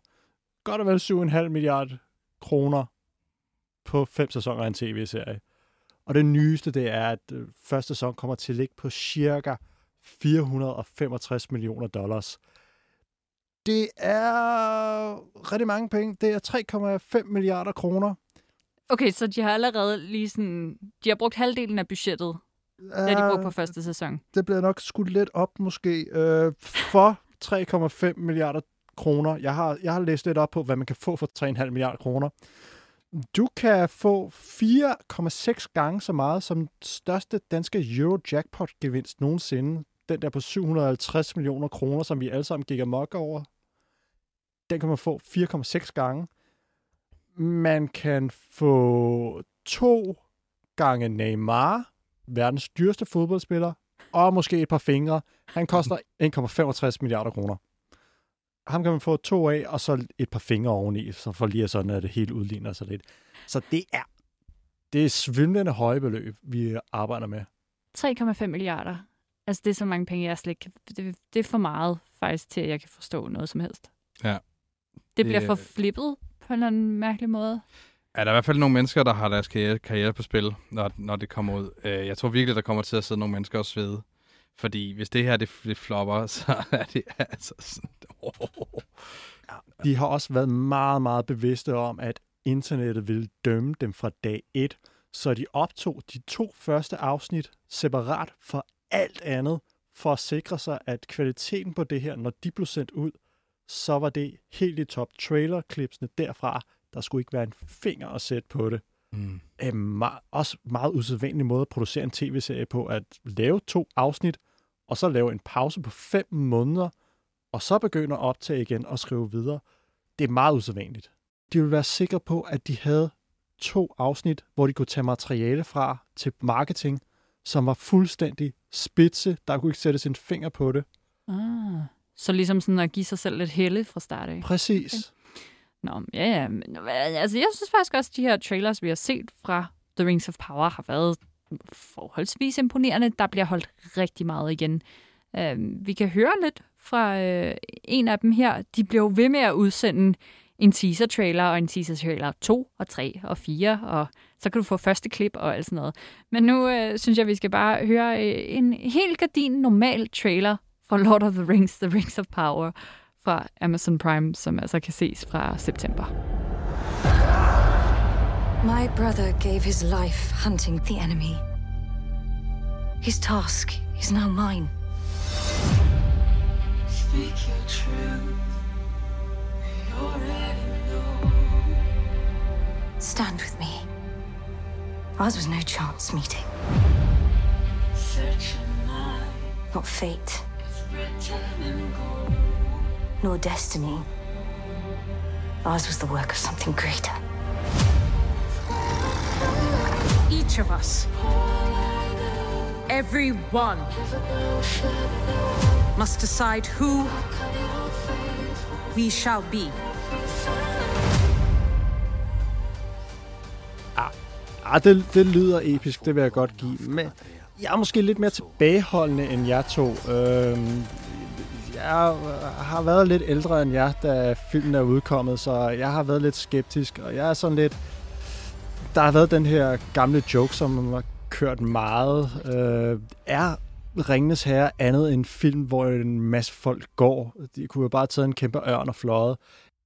S1: Godt og vel 7,5 milliard kroner på fem sæsoner af en tv-serie. Og det nyeste, det er, at øh, første sæson kommer til at ligge på cirka 465 millioner dollars. Det er rigtig mange penge. Det er 3,5 milliarder kroner.
S2: Okay, så de har allerede lige sådan... De har brugt halvdelen af budgettet, da de brugte på første sæson.
S1: det bliver nok skudt lidt op måske, øh, for 3,5 milliarder kroner. Jeg har, jeg har læst lidt op på, hvad man kan få for 3,5 milliarder kroner. Du kan få 4,6 gange så meget som den største danske Euro-jackpot-gevinst nogensinde. Den der på 750 millioner kroner, som vi alle sammen gik amok over. Den kan man få 4,6 gange. Man kan få to gange Neymar, verdens dyreste fodboldspiller, og måske et par fingre. Han koster 1,65 milliarder kroner. Ham kan man få to af, og så et par fingre oveni, så for lige sådan, at det helt udligner sig lidt. Så det er, det er svimlende høje beløb, vi arbejder med.
S2: 3,5 milliarder. Altså, det er så mange penge, jeg slet ikke kan... Det, det er for meget, faktisk, til at jeg kan forstå noget som helst.
S3: Ja.
S2: Det,
S3: Det-
S2: bliver for flippet på en eller anden mærkelig måde.
S3: Er der i hvert fald nogle mennesker, der har deres karriere, karriere på spil, når, når det kommer ud? Øh, Jeg tror virkelig, der kommer til at sidde nogle mennesker og svede. Fordi hvis det her det, det flopper, så er det altså sådan... Oh.
S1: De har også været meget, meget bevidste om, at internettet ville dømme dem fra dag 1, så de optog de to første afsnit separat for alt andet, for at sikre sig, at kvaliteten på det her, når de blev sendt ud, så var det helt i top. Trailerklipsene derfra, der skulle ikke være en finger at sætte på det.
S3: Mm.
S1: er meget, også meget usædvanlig måde at producere en tv-serie på, at lave to afsnit, og så lave en pause på fem måneder, og så begynde at optage igen og skrive videre. Det er meget usædvanligt. De ville være sikre på, at de havde to afsnit, hvor de kunne tage materiale fra til marketing, som var fuldstændig spidse. Der kunne ikke sættes en finger på det.
S2: Ah. Så ligesom sådan at give sig selv lidt helle fra start af.
S1: Præcis.
S2: Nå, ja, ja. Men, øh, altså, jeg synes faktisk også, at de her trailers, vi har set fra The Rings of Power, har været forholdsvis imponerende. Der bliver holdt rigtig meget igen. Uh, vi kan høre lidt fra uh, en af dem her. De bliver jo ved med at udsende en teaser-trailer og en teaser-trailer 2 og 3 og 4, og så kan du få første klip og alt sådan noget. Men nu uh, synes jeg, vi skal bare høre uh, en helt gardin normal trailer fra Lord of the Rings, The Rings of Power, fra Amazon Prime, som altså kan ses fra september.
S5: My brother gave his life hunting the enemy. His task is now mine.
S6: Speak your truth. You already know.
S5: Stand with me. Ours was no chance meeting,
S6: Search your mind.
S5: not fate,
S6: It's written in gold.
S5: nor destiny. Ours was the work of something greater.
S7: Each of us, every one, must decide who we shall be.
S1: Ah, det, det lyder episk, det vil jeg godt give. Men jeg er måske lidt mere tilbageholdende end jeg to. Øhm, jeg har været lidt ældre end jer, da filmen er udkommet, så jeg har været lidt skeptisk, og jeg er sådan lidt... Der har været den her gamle joke, som har kørt meget. Øh, er Ringnes Herre andet end en film, hvor en masse folk går? De kunne jo bare have taget en kæmpe ørn og fløjet,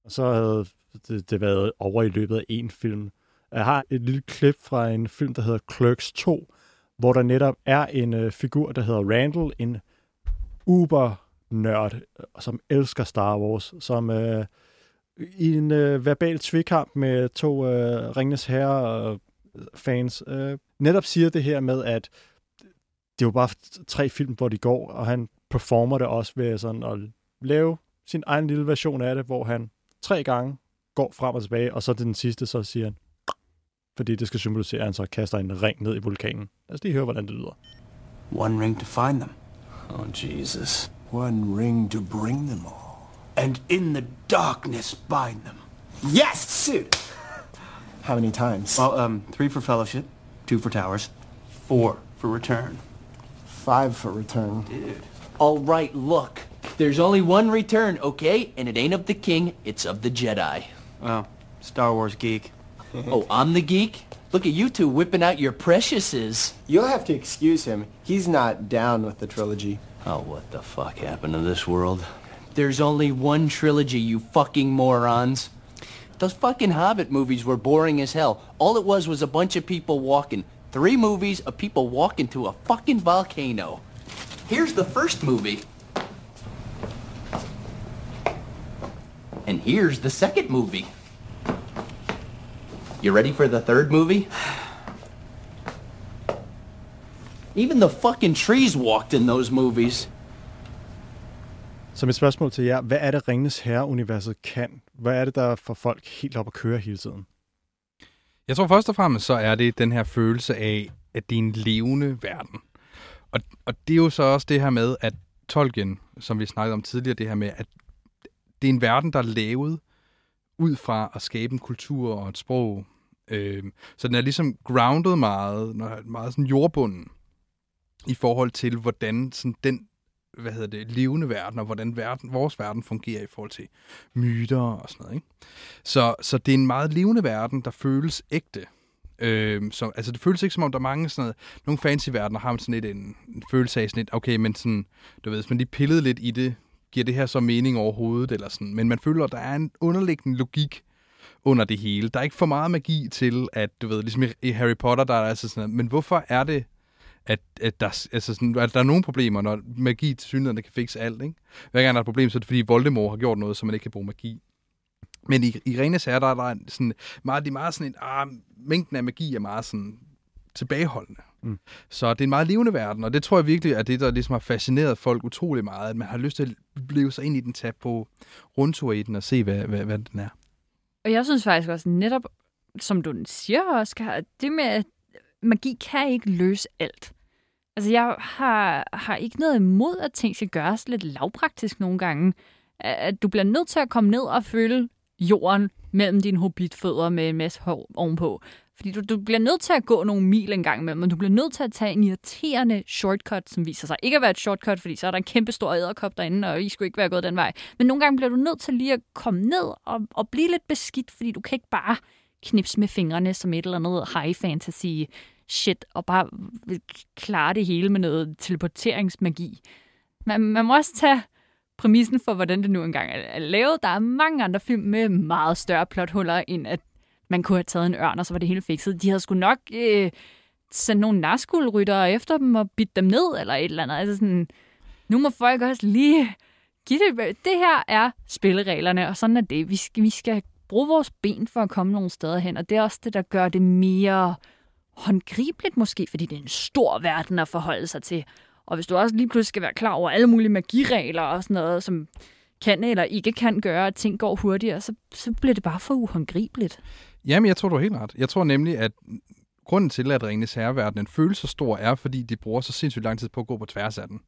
S1: og så havde det, det været over i løbet af én film. Jeg har et lille klip fra en film, der hedder Clerks 2, hvor der netop er en øh, figur, der hedder Randall, en uber-nørd, øh, som elsker Star Wars, som øh, i en øh, verbal tvikamp med to øh, Ringnes Herre-fans øh, øh, netop siger det her med, at det er jo bare tre film, hvor de går, og han performer det også ved sådan at lave sin egen lille version af det, hvor han tre gange går frem og tilbage, og så til den sidste, så siger han, fordi det skal symbolisere, at han så kaster en ring ned i vulkanen. Altså, lige høre, hvordan det lyder.
S8: One ring to find them.
S9: Oh, Jesus.
S8: One ring to bring them all. And in the darkness bind them. Yes, suit!
S10: How many times?
S8: Well, um, three for fellowship, two for towers, four for return.
S10: Five for return.
S8: Dude.
S11: All right, look. There's only one return, okay? And it ain't of the king, it's of the Jedi.
S8: Well, Star Wars geek. Mm-hmm.
S11: oh, I'm the geek? Look at you two whipping out your preciouses.
S10: You'll have to excuse him. He's not down with the trilogy.
S11: Oh, what the fuck happened to this world? There's only one trilogy, you fucking morons. Those fucking Hobbit movies were boring as hell. All it was was a bunch of people walking. Three movies of people walking to a fucking volcano. Here's the first movie. And here's the second movie. You ready for the third movie? Even the fucking trees walked in those movies.
S1: Så mit spørgsmål til jer, hvad er det Ringenes Herre-universet kan? Hvad er det, der får folk helt op at køre hele tiden?
S3: Jeg tror først og fremmest, så er det den her følelse af, at det er en levende verden. Og, og det er jo så også det her med, at Tolkien, som vi snakkede om tidligere, det her med, at det er en verden, der er lavet ud fra at skabe en kultur og et sprog. Øh, så den er ligesom grounded meget, meget sådan jordbunden i forhold til, hvordan sådan den hvad hedder det, levende verden, og hvordan verden, vores verden fungerer i forhold til myter og sådan noget. Ikke? Så, så det er en meget levende verden, der føles ægte. Øh, så, altså det føles ikke som om, der er mange sådan noget, nogle fancy verdener har man sådan lidt en, en følelse af sådan lidt, okay, men sådan, du ved, hvis man lige pillede lidt i det, giver det her så mening overhovedet, eller sådan. Men man føler, at der er en underliggende logik under det hele. Der er ikke for meget magi til, at du ved, ligesom i Harry Potter, der er altså sådan men hvorfor er det, at, at, der, altså sådan, at der er nogle problemer, når magi til synligheden kan fikse alt. Ikke? Hver gang der er et problem, så er det fordi Voldemort har gjort noget, så man ikke kan bruge magi. Men i, i Renes er der er der sådan meget, de er meget sådan en, ah, mængden af magi er meget sådan tilbageholdende. Mm. Så det er en meget levende verden, og det tror jeg virkelig er det, der ligesom har fascineret folk utrolig meget, at man har lyst til at blive sig ind i den, tage på rundtur i den og se, hvad, hvad, hvad den er.
S2: Og jeg synes faktisk også netop, som du siger, Oscar, det med, at magi kan ikke løse alt. Altså, jeg har, har ikke noget imod, at ting skal gøres lidt lavpraktisk nogle gange. At du bliver nødt til at komme ned og føle jorden mellem dine hobbitfødder med en masse hår ovenpå. Fordi du, du bliver nødt til at gå nogle mil en gang imellem, men du bliver nødt til at tage en irriterende shortcut, som viser sig ikke at være et shortcut, fordi så er der en kæmpe stor æderkop derinde, og I skulle ikke være gået den vej. Men nogle gange bliver du nødt til lige at komme ned og, og blive lidt beskidt, fordi du kan ikke bare knipse med fingrene som et eller andet high fantasy shit, og bare klare det hele med noget teleporteringsmagi. Man, man må også tage præmissen for, hvordan det nu engang er lavet. Der er mange andre film med meget større plothuller, end at man kunne have taget en ørn, og så var det hele fikset. De havde sgu nok øh, sendt nogle narskulryttere efter dem og bidt dem ned, eller et eller andet. Altså sådan, nu må folk også lige give det. Det her er spillereglerne, og sådan er det. Vi skal, vi skal bruge vores ben for at komme nogle steder hen, og det er også det, der gør det mere håndgribeligt måske, fordi det er en stor verden at forholde sig til. Og hvis du også lige pludselig skal være klar over alle mulige magiregler og sådan noget, som kan eller ikke kan gøre, at ting går hurtigere, så, så bliver det bare for uhåndgribeligt.
S3: Jamen, jeg tror, du har helt ret. Jeg tror nemlig, at grunden til, at Ringenes Herreverdenen føles så stor, er, fordi de bruger så sindssygt lang tid på at gå på tværs af den.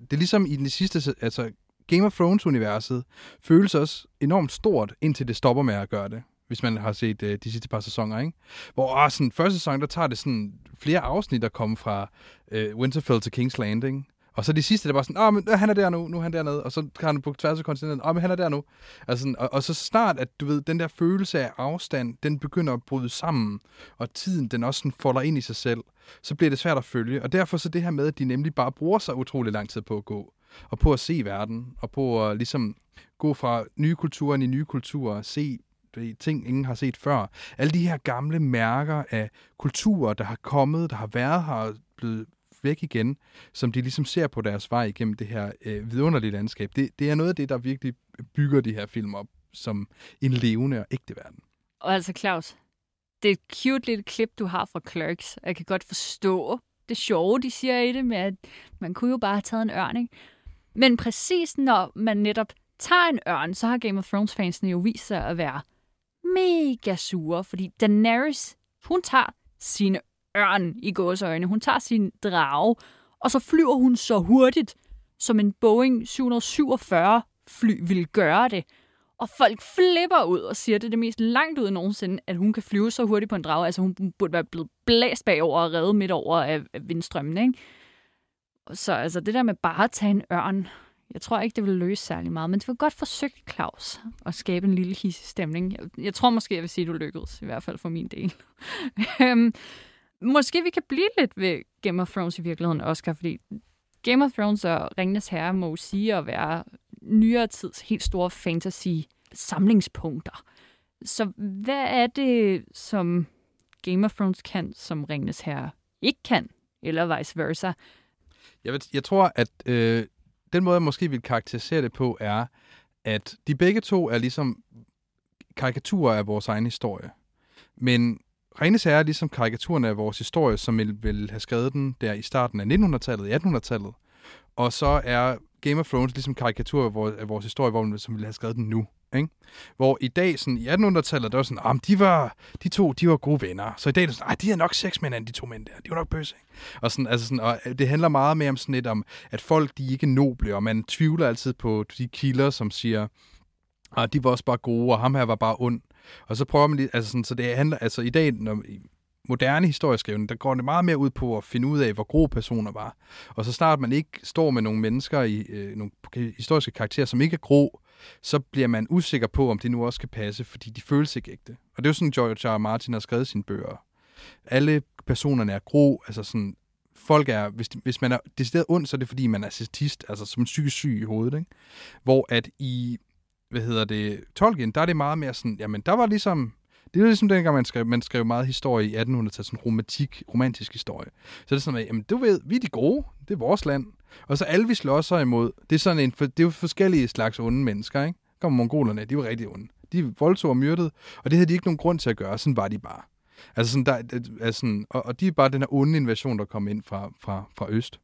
S3: Det er ligesom i den sidste, altså Game of Thrones-universet føles også enormt stort, indtil det stopper med at gøre det hvis man har set øh, de sidste par sæsoner, ikke? Hvor åh, sådan, første sæson, der tager det sådan flere afsnit, at komme fra øh, Winterfell til King's Landing. Og så de sidste, der var sådan, åh, men øh, han er der nu, nu er han dernede. Og så kan han på tværs af kontinentet, åh, men han er der nu. Altså, sådan, og, og, så snart, at du ved, den der følelse af afstand, den begynder at bryde sammen, og tiden, den også sådan folder ind i sig selv, så bliver det svært at følge. Og derfor så det her med, at de nemlig bare bruger sig utrolig lang tid på at gå, og på at se verden, og på at ligesom gå fra nye kulturer ind i nye kulturer, se ting, ingen har set før. Alle de her gamle mærker af kulturer, der har kommet, der har været her, blevet væk igen, som de ligesom ser på deres vej igennem det her øh, vidunderlige landskab. Det, det er noget af det, der virkelig bygger de her film op som en levende og ægte verden.
S2: Og altså, Claus, det er et cute lille klip, du har fra Clerks. Jeg kan godt forstå det sjove, de siger i det, med at man kunne jo bare have taget en ørn, ikke? Men præcis når man netop tager en ørn, så har Game of Thrones-fansene jo vist sig at være mega sure, fordi Daenerys, hun tager sine ørn i gåsøjne, hun tager sin drage, og så flyver hun så hurtigt, som en Boeing 747 fly ville gøre det. Og folk flipper ud og siger, at det er det mest langt ud nogensinde, at hun kan flyve så hurtigt på en drage. Altså hun burde være blevet blæst bagover og reddet midt over af, af vindstrømmen, ikke? Så altså det der med bare at tage en ørn, jeg tror ikke, det vil løse særlig meget, men det var godt forsøgt, Claus, at skabe en lille hisse stemning. Jeg, jeg tror måske, jeg vil sige, at du lykkedes, i hvert fald for min del. Øhm, Måske vi kan blive lidt ved Game of Thrones i virkeligheden, Oscar, fordi Game of Thrones og Ringenes Herre må sige at være nyere tids helt store fantasy-samlingspunkter. Så hvad er det, som Game of Thrones kan, som Ringenes Herre ikke kan, eller vice versa?
S3: Jeg, ved, jeg tror, at øh, den måde, jeg måske vil karakterisere det på, er, at de begge to er ligesom karikaturer af vores egen historie. Men rene sager, er ligesom karikaturen af vores historie, som vil, vil have skrevet den der i starten af 1900-tallet, i 1800-tallet. Og så er Game of Thrones ligesom karikatur af vores, af vores historie, hvor man som ville have skrevet den nu. Ikke? Hvor i dag, sådan, i 1800-tallet, der var sådan, ah, de, var, de to, de var gode venner. Så i dag er det sådan, de er nok seks mænd, de to mænd der. De var nok bøsse. Ikke? Og, sådan, altså sådan, og det handler meget mere om sådan lidt om, at folk, de er ikke noble, og man tvivler altid på de kilder, som siger, ah, de var også bare gode, og ham her var bare ond. Og så prøver man lige, altså sådan, så det handler, altså i dag, når, i moderne historieskrivning, der går det meget mere ud på at finde ud af, hvor gode personer var. Og så snart man ikke står med nogle mennesker i øh, nogle historiske karakterer, som ikke er grå, så bliver man usikker på, om det nu også kan passe, fordi de føles ikke ægte. Og det er jo sådan, George R. R. Martin har skrevet sine bøger. Alle personerne er grå, altså sådan, folk er, hvis, de, hvis man er decideret ond, så er det fordi, man er statist, altså som psykisk syg i hovedet, ikke? Hvor at i, hvad hedder det, Tolkien, der er det meget mere sådan, jamen der var ligesom, det er ligesom dengang, man skrev, man skrev meget historie i 1800-tallet, sådan romantik, romantisk historie. Så det er sådan, at, jamen du ved, vi er de gode, det er vores land. Og så alle vi slår sig imod, det er sådan en, det er jo forskellige slags onde mennesker, ikke? Kommer mongolerne, de var rigtig onde. De voldtog og myrdede, og det havde de ikke nogen grund til at gøre, sådan var de bare. Altså sådan, der, altså sådan, og, og de er bare den her onde invasion, der kom ind fra, fra, fra øst.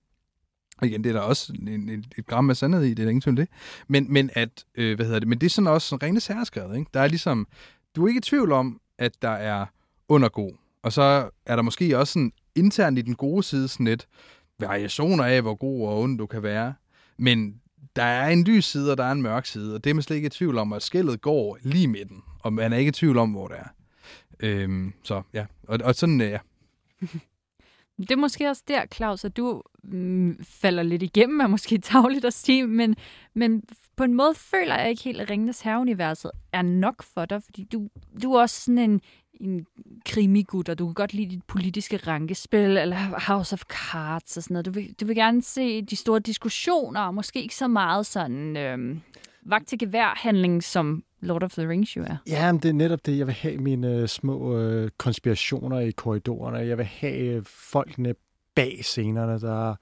S3: Og igen, det er der også en, et, et gram af sandhed i, det er der ingen tvivl det. Men, men, at, øh, hvad hedder det, men det er sådan også sådan rene særskrevet, ikke? Der er ligesom, du er ikke i tvivl om, at der er undergod. Og så er der måske også sådan internt i den gode side sådan lidt variationer af, hvor god og ond du kan være. Men der er en lys side, og der er en mørk side, og det er man slet ikke i tvivl om, at skældet går lige midten, og man er ikke i tvivl om, hvor det er. Øhm, så ja, og, og sådan, øh, ja.
S2: Det er måske også der, Claus, at du mm, falder lidt igennem, er måske tavligt at sige, men, men på en måde føler jeg ikke helt, at Ringenes Herre-universet er nok for dig, fordi du, du er også sådan en, en krimigud, og du kan godt lide dit politiske rankespil, eller House of Cards og sådan noget. Du vil, du vil gerne se de store diskussioner, og måske ikke så meget sådan øhm, vagt til gevær-handling, som Lord of the Rings jo er.
S1: Ja, men det er netop det. Jeg vil have mine øh, små øh, konspirationer i korridorerne. Jeg vil have øh, folkene bag scenerne, der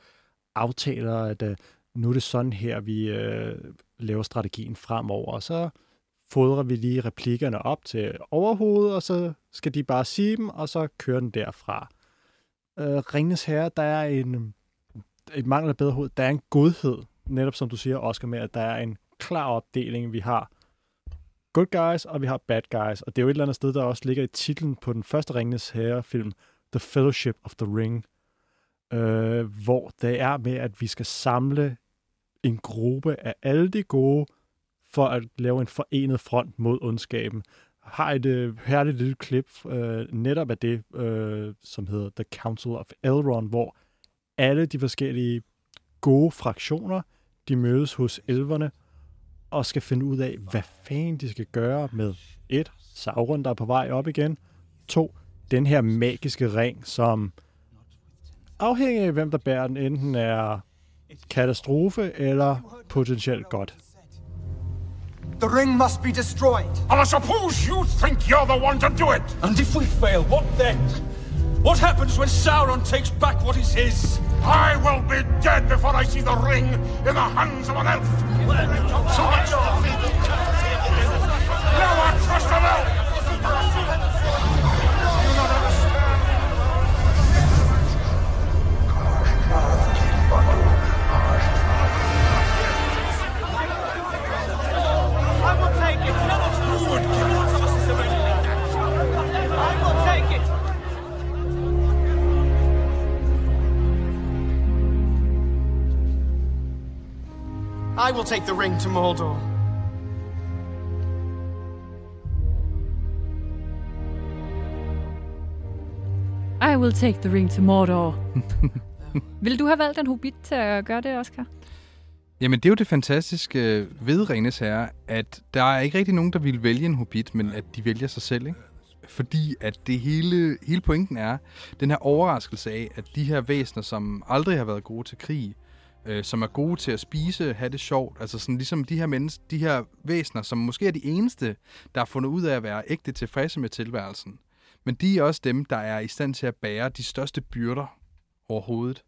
S1: aftaler, at øh, nu er det sådan her, vi øh, laver strategien fremover. Og så fodrer vi lige replikkerne op til overhovedet, og så skal de bare sige dem, og så kører den derfra. Øh, Ringnes Herre, der er en, et mangel af bedre hoved, der er en godhed, netop som du siger, Oscar, med, at der er en klar opdeling. Vi har good guys, og vi har bad guys. Og det er jo et eller andet sted, der også ligger i titlen på den første Ringnes Herre-film, The Fellowship of the Ring, øh, hvor det er med, at vi skal samle en gruppe af alle de gode, for at lave en forenet front mod ondskaben. Har et øh, herligt lille klip øh, netop af det, øh, som hedder The Council of Elrond, hvor alle de forskellige gode fraktioner, de mødes hos elverne, og skal finde ud af, hvad fanden de skal gøre med et, Sauron, der er på vej op igen, to, den her magiske ring, som afhængig af, hvem der bærer den, enten er katastrofe eller potentielt godt.
S4: The ring must be destroyed.
S12: And I suppose you think you're the one to do it.
S13: And if we fail, what then? What happens when Sauron takes back what is his?
S12: I will be dead before I see the ring in the hands of an elf. So much. No one trust an elf.
S13: I will take
S14: the ring to Mordor.
S2: I will take the ring to Mordor. Vil du have valgt en hobbit til at gøre det, Oscar?
S3: Jamen, det er jo det fantastiske ved Ringes Herre, at der er ikke rigtig nogen, der vil vælge en hobbit, men at de vælger sig selv, ikke? Fordi at det hele, hele pointen er den her overraskelse af, at de her væsener, som aldrig har været gode til krig, øh, som er gode til at spise, have det sjovt, altså sådan ligesom de her mennesker, de her væsener, som måske er de eneste, der har fundet ud af at være ægte tilfredse med tilværelsen. Men de er også dem, der er i stand til at bære de største byrder overhovedet.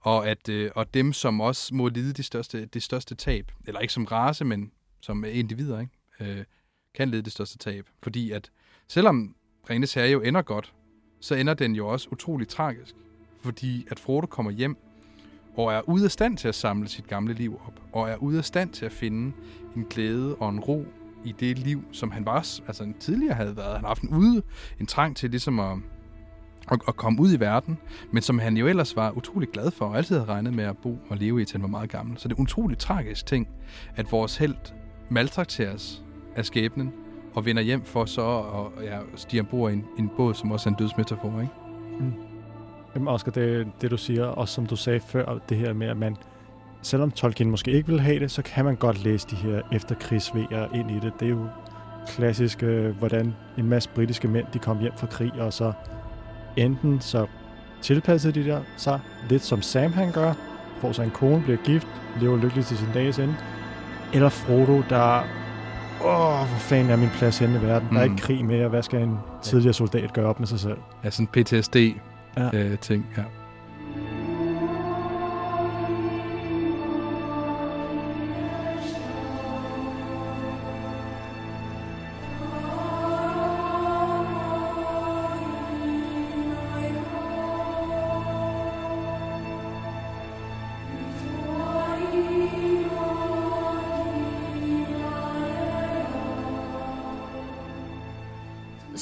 S3: Og, at, øh, og dem, som også må lide de største, det største tab, eller ikke som race, men som individer, ikke? Øh, kan lide det største tab. Fordi at selvom Ringens Herre jo ender godt, så ender den jo også utrolig tragisk. Fordi at Frodo kommer hjem og er ude af stand til at samle sit gamle liv op, og er ude af stand til at finde en glæde og en ro i det liv, som han var, altså tidligere havde været. Han har haft en ude, en trang til ligesom at, at, at komme ud i verden, men som han jo ellers var utrolig glad for, og altid havde regnet med at bo og leve i, til han var meget gammel. Så det er utrolig tragisk ting, at vores held maltrakteres af skæbnen, og vender hjem for så at ja, stige ombord i en, en båd, som også er en dødsmetafor, ikke?
S1: Mm. Jamen Oscar, det, det du siger, og som du sagde før, det her med, at man, selvom Tolkien måske ikke vil have det, så kan man godt læse de her efterkrigsvejer ind i det. Det er jo klassisk, øh, hvordan en masse britiske mænd, de kom hjem fra krig, og så enten så tilpassede de der sig lidt som Sam han gør, får sig en kone, bliver gift, lever lykkeligt til sin dages ende, eller Frodo, der åh, hvor fanden er min plads henne i verden? Mm. Der er ikke krig mere. Hvad skal en tidligere soldat gøre op med sig selv?
S3: Ja, sådan PTSD-ting, ja. øh, ting, ja.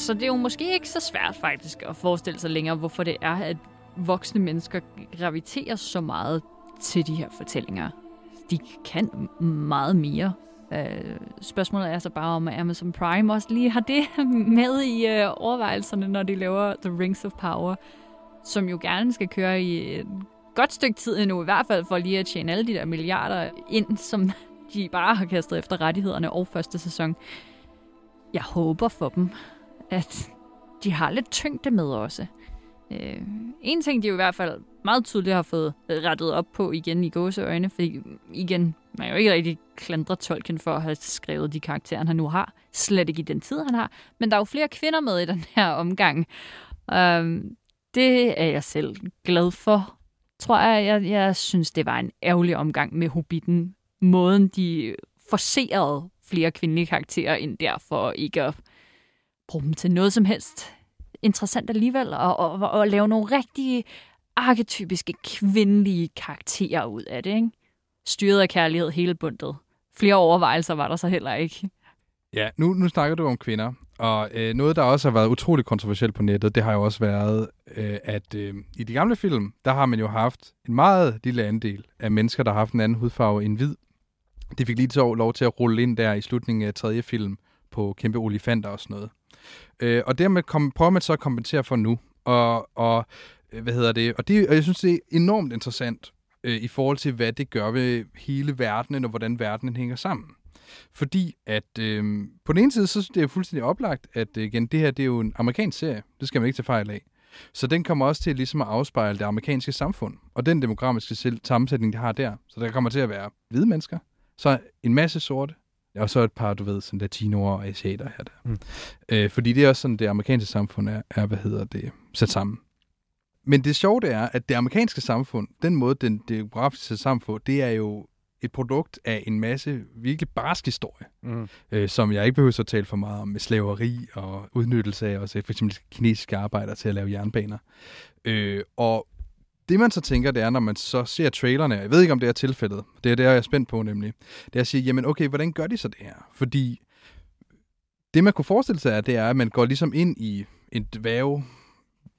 S2: Så det er jo måske ikke så svært faktisk at forestille sig længere, hvorfor det er, at voksne mennesker graviterer så meget til de her fortællinger. De kan meget mere. Uh, spørgsmålet er så bare, om Amazon Prime også lige har det med i øh, overvejelserne, når de laver The Rings of Power, som jo gerne skal køre i et godt stykke tid endnu, i hvert fald for lige at tjene alle de der milliarder ind, som de bare har kastet efter rettighederne og første sæson. Jeg håber for dem, at de har lidt tyngde med også. Øh, en ting, de jo i hvert fald meget tydeligt har fået rettet op på igen i gåseøjne, fordi igen, man er jo ikke rigtig klandre Tolkien for at have skrevet de karakterer, han nu har. Slet ikke i den tid, han har. Men der er jo flere kvinder med i den her omgang. Øh, det er jeg selv glad for. Tror jeg, jeg, jeg synes, det var en ærgerlig omgang med Hobbiten. Måden, de forserede flere kvindelige karakterer ind der, for ikke at bruge dem til noget som helst interessant alligevel, og, og, og, og lave nogle rigtige arketypiske kvindelige karakterer ud af det. Ikke? Styret af kærlighed hele bundet. Flere overvejelser var der så heller ikke.
S3: Ja, nu, nu snakker du om kvinder, og øh, noget, der også har været utroligt kontroversielt på nettet, det har jo også været, øh, at øh, i de gamle film, der har man jo haft en meget lille andel af mennesker, der har haft en anden hudfarve end hvid. De fik lige så lov til at rulle ind der i slutningen af tredje film på kæmpe olifanter og sådan noget. Øh, og dermed kom, prøver man så at kompensere for nu. Og, og øh, hvad hedder det? Og, det, og jeg synes, det er enormt interessant øh, i forhold til, hvad det gør ved hele verdenen, og hvordan verdenen hænger sammen. Fordi at øh, på den ene side, så det er det fuldstændig oplagt, at øh, igen, det her det er jo en amerikansk serie. Det skal man ikke tage fejl af. Så den kommer også til ligesom at afspejle det amerikanske samfund, og den demografiske sammensætning, de har der. Så der kommer til at være hvide mennesker, så en masse sorte, og så et par, du ved, sådan latinoer og asiater her der. Mm. Øh, fordi det er også sådan, det amerikanske samfund er, er, hvad hedder det, sat sammen. Men det sjove det er, at det amerikanske samfund, den måde, den demografiske samfund, det er jo et produkt af en masse virkelig barsk historie, mm. øh, som jeg ikke behøver at tale for meget om, med slaveri og udnyttelse af også for eksempel kinesiske arbejdere til at lave jernbaner. Øh, og det man så tænker, det er, når man så ser trailerne, jeg ved ikke, om det er tilfældet, det er det, jeg er spændt på nemlig, det er at sige, jamen okay, hvordan gør de så det her? Fordi det, man kunne forestille sig, er, det er, at man går ligesom ind i en dværg,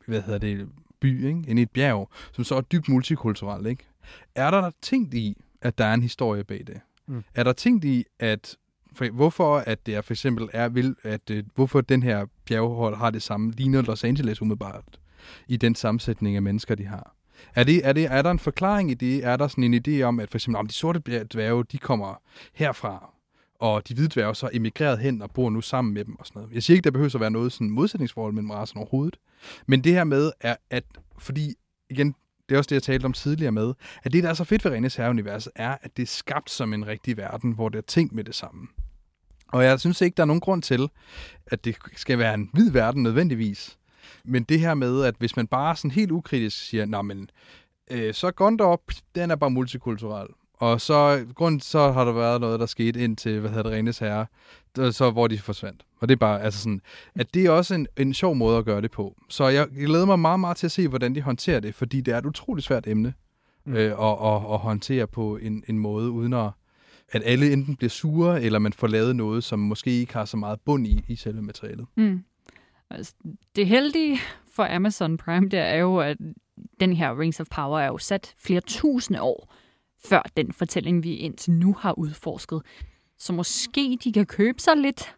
S3: hvad hedder det, by, ikke? ind i et bjerg, som så er dybt multikulturelt. Ikke? Er der ting i, at der er en historie bag det?
S1: Mm.
S3: Er der tænkt i, at for, hvorfor at det er for eksempel er, vil, at, øh, hvorfor den her bjerghold har det samme, ligner Los Angeles umiddelbart, i den sammensætning af mennesker, de har? Er, det, er, det, er der en forklaring i det? Er der sådan en idé om, at for eksempel om de sorte dværge, de kommer herfra, og de hvide dværge så emigreret hen og bor nu sammen med dem og sådan noget. Jeg siger ikke, der behøver at være noget sådan modsætningsforhold mellem racerne overhovedet. Men det her med, er, at fordi, igen, det er også det, jeg talte om tidligere med, at det, der er så fedt ved Renes univers er, at det er skabt som en rigtig verden, hvor det er tænkt med det samme. Og jeg synes ikke, der er nogen grund til, at det skal være en hvid verden nødvendigvis. Men det her med, at hvis man bare sådan helt ukritisk siger, nej, men øh, så Gondor, den er bare multikulturel. Og så, grund, så har der været noget, der skete ind til, hvad hedder det, Rennes Herre, så, hvor de forsvandt. Og det er bare, altså sådan, at det er også en, en sjov måde at gøre det på. Så jeg glæder mig meget, meget til at se, hvordan de håndterer det, fordi det er et utroligt svært emne
S1: mm.
S3: øh, at, at, at håndtere på en, en måde, uden at, at alle enten bliver sure, eller man får lavet noget, som måske ikke har så meget bund i, i selve materialet.
S2: Mm. Altså, det heldige for Amazon Prime, det er jo, at den her Rings of Power er jo sat flere tusinde år før den fortælling, vi indtil nu har udforsket. Så måske de kan købe sig lidt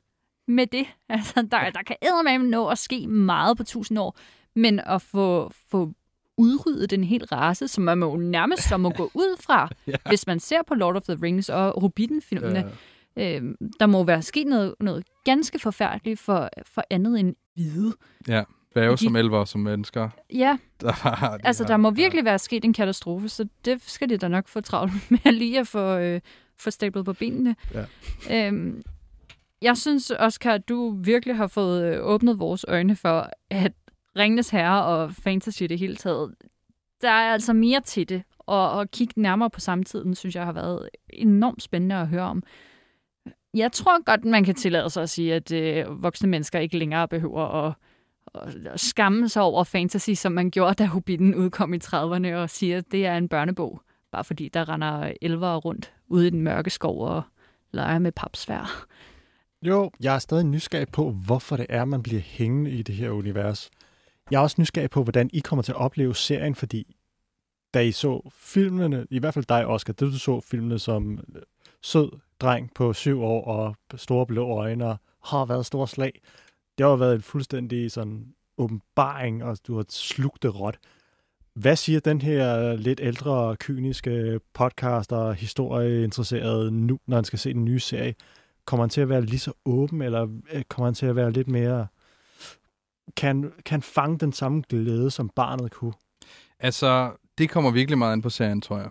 S2: med det. Altså, der, der kan eddermame nå at ske meget på tusind år, men at få, få udryddet den helt race, som man jo nærmest så må gå ud fra,
S3: ja.
S2: hvis man ser på Lord of the Rings og Hobbiten-filmene. Ja. Øh, der må være sket noget, noget ganske forfærdeligt for, for andet end hvide.
S3: Ja, dværge
S2: De-
S3: som elver som mennesker.
S2: Ja,
S3: Der har de
S2: altså der må virkelig være sket en katastrofe, så det skal de da nok få travlt med lige at få, øh, få stablet på benene.
S1: Ja.
S2: Øhm, jeg synes, Oscar, at du virkelig har fået øh, åbnet vores øjne for, at Ringnes Herre og fantasy det hele taget, der er altså mere til det. Og at kigge nærmere på samtiden, synes jeg har været enormt spændende at høre om. Jeg tror godt, man kan tillade sig at sige, at øh, voksne mennesker ikke længere behøver at, at, skamme sig over fantasy, som man gjorde, da Hobbiten udkom i 30'erne, og siger, at det er en børnebog. Bare fordi der render elvere rundt ude i den mørke skov og leger med papsvær.
S1: Jo, jeg er stadig nysgerrig på, hvorfor det er, man bliver hængende i det her univers. Jeg er også nysgerrig på, hvordan I kommer til at opleve serien, fordi da I så filmene, i hvert fald dig, Oscar, det du så filmene som øh, sød dreng på syv år og store blå øjne og har været stor slag. Det har været en fuldstændig sådan åbenbaring, og du har slugt det råt. Hvad siger den her lidt ældre, kyniske podcaster, historieinteresserede nu, når han skal se den nye serie? Kommer han til at være lige så åben, eller øh, kommer han til at være lidt mere... Kan, kan fange den samme glæde, som barnet kunne?
S3: Altså, det kommer virkelig meget ind på serien, tror jeg.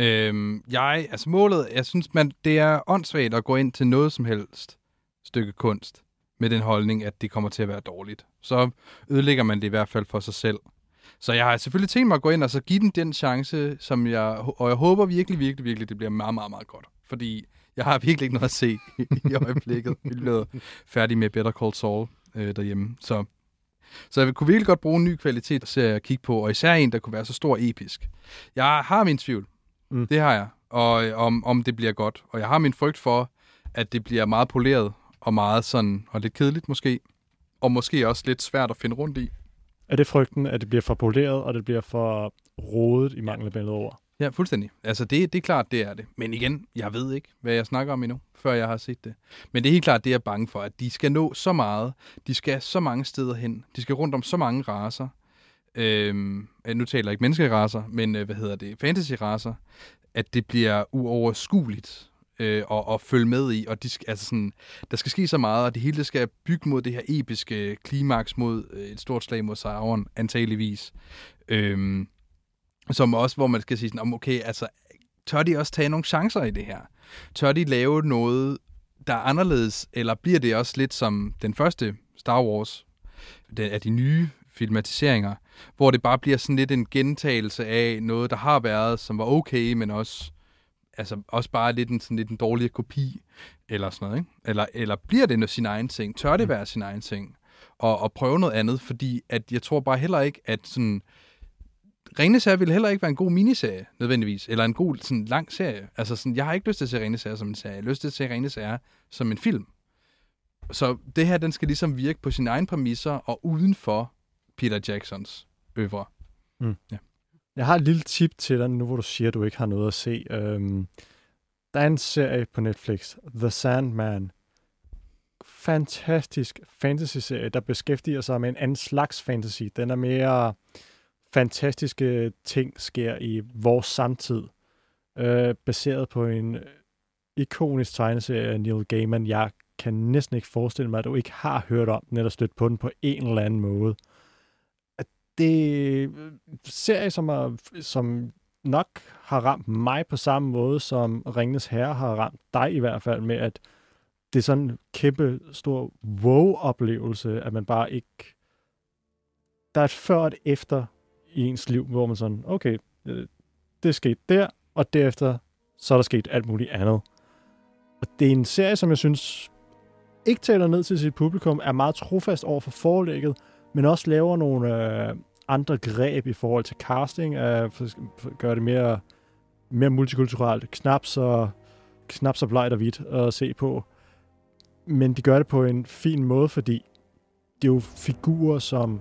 S3: Øhm, jeg, altså målet, jeg synes, man, det er åndssvagt at gå ind til noget som helst stykke kunst med den holdning, at det kommer til at være dårligt. Så ødelægger man det i hvert fald for sig selv. Så jeg har selvfølgelig tænkt mig at gå ind og så give den den chance, som jeg, og jeg håber virkelig, virkelig, virkelig, det bliver meget, meget, meget godt. Fordi jeg har virkelig ikke noget at se i øjeblikket. Vi er blevet færdige med Better Call Saul øh, derhjemme. Så, så jeg kunne virkelig godt bruge en ny kvalitet at at kigge på, og især en, der kunne være så stor og episk. Jeg har min tvivl.
S1: Mm.
S3: Det har jeg. Og om, om det bliver godt. Og jeg har min frygt for, at det bliver meget poleret og meget sådan, og lidt kedeligt måske. Og måske også lidt svært at finde rundt i.
S1: Er det frygten, at det bliver for poleret, og det bliver for rodet i mangel af bedre ord?
S3: Ja, fuldstændig. Altså, det, det er klart, det er det. Men igen, jeg ved ikke, hvad jeg snakker om endnu, før jeg har set det. Men det er helt klart, det jeg er bange for, at de skal nå så meget. De skal så mange steder hen. De skal rundt om så mange raser. Øhm, øh, nu taler jeg ikke menneskeraser, men øh, hvad hedder det, fantasy-raser, at det bliver uoverskueligt øh, at, at følge med i, og de skal, altså sådan, der skal ske så meget, og det hele skal bygge mod det her episke klimaks mod øh, et stort slag mod Sauron, antageligvis. Øhm, som også, hvor man skal sige sådan, "Om, okay, altså, tør de også tage nogle chancer i det her? Tør de lave noget, der er anderledes, eller bliver det også lidt som den første Star Wars, den, af de nye filmatiseringer, hvor det bare bliver sådan lidt en gentagelse af noget, der har været, som var okay, men også, altså, også bare lidt en, sådan lidt en dårlig kopi, eller sådan noget, ikke? Eller, eller bliver det noget sin egen ting? Tør det være sin egen ting? Og, og prøve noget andet, fordi at jeg tror bare heller ikke, at sådan, Herre ville heller ikke være en god miniserie, nødvendigvis, eller en god sådan, lang serie. Altså, sådan, jeg har ikke lyst til at se Herre som en serie. Jeg har lyst til at se Herre som en film. Så det her, den skal ligesom virke på sine egne præmisser og uden for Peter Jacksons øvre.
S1: Mm.
S3: Ja.
S1: Jeg har et lille tip til dig, nu hvor du siger, at du ikke har noget at se. Øhm, der er en serie på Netflix, The Sandman. Fantastisk fantasy-serie, der beskæftiger sig med en anden slags fantasy. Den er mere fantastiske ting sker i vores samtid. Øh, baseret på en ikonisk tegneserie af Neil Gaiman. Jeg kan næsten ikke forestille mig, at du ikke har hørt om den, eller stødt på den på en eller anden måde. Det serie, som, er, som nok har ramt mig på samme måde, som Ringnes Herre har ramt dig i hvert fald, med at det er sådan en kæmpe stor wow-oplevelse, at man bare ikke... Der er et før og et efter i ens liv, hvor man sådan, okay, øh, det er sket der, og derefter så er der sket alt muligt andet. Og det er en serie, som jeg synes ikke taler ned til sit publikum, er meget trofast over for forlægget, men også laver nogle øh, andre greb i forhold til casting, øh, for, for at gøre det mere, mere multikulturelt, knap så, knap så blegt og hvidt at se på. Men de gør det på en fin måde, fordi det er jo figurer, som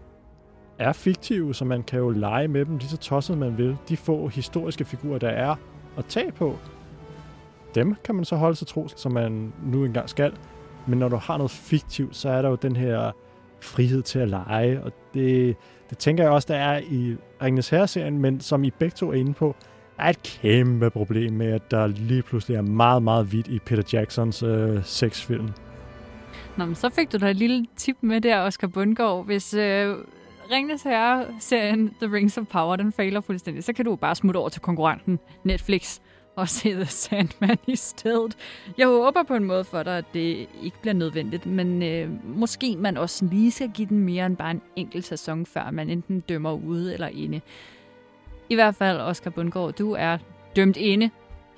S1: er fiktive, så man kan jo lege med dem lige så tosset man vil. De få historiske figurer, der er at tage på, dem kan man så holde sig tro, som man nu engang skal. Men når du har noget fiktivt, så er der jo den her frihed til at lege, og det, det tænker jeg også, der er i Ringnes Herre-serien, men som I begge to er inde på, er et kæmpe problem med, at der lige pludselig er meget, meget vidt i Peter Jacksons øh, sexfilm.
S2: Nå, men så fik du da et lille tip med der, Oscar Bundgaard. Hvis øh, Ringnes Herre-serien The Rings of Power, den fejler fuldstændig, så kan du bare smutte over til konkurrenten Netflix og se The Sandman i stedet. Jeg håber på en måde for dig, at det ikke bliver nødvendigt, men øh, måske man også lige skal give den mere end bare en enkelt sæson, før man enten dømmer ude eller inde. I hvert fald, Oscar Bundgaard, du er dømt inde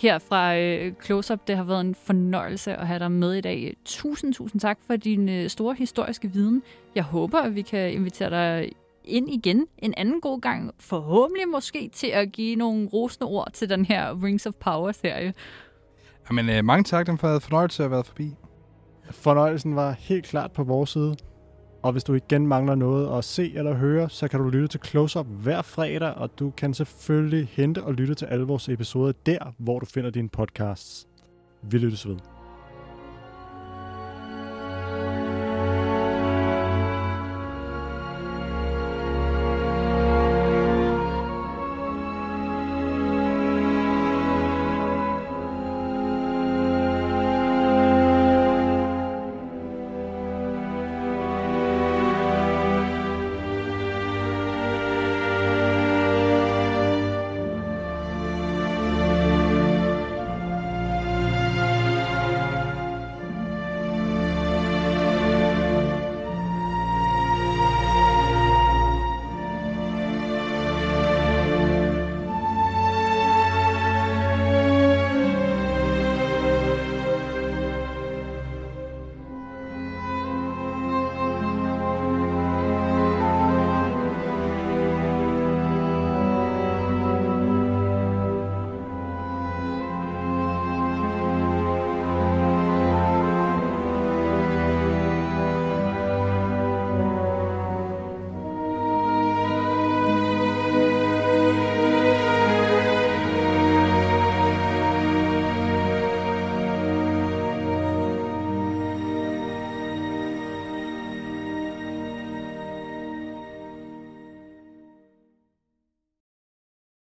S2: her fra øh, Close Up. Det har været en fornøjelse at have dig med i dag. Tusind, tusind tak for din øh, store historiske viden. Jeg håber, at vi kan invitere dig ind igen en anden god gang. Forhåbentlig måske til at give nogle rosende ord til den her Rings of Power-serie.
S3: Jamen, øh, mange tak, den for fornøjelse at have været forbi.
S1: Fornøjelsen var helt klart på vores side. Og hvis du igen mangler noget at se eller høre, så kan du lytte til Close Up hver fredag, og du kan selvfølgelig hente og lytte til alle vores episoder der, hvor du finder dine podcasts. Vi lyttes ved.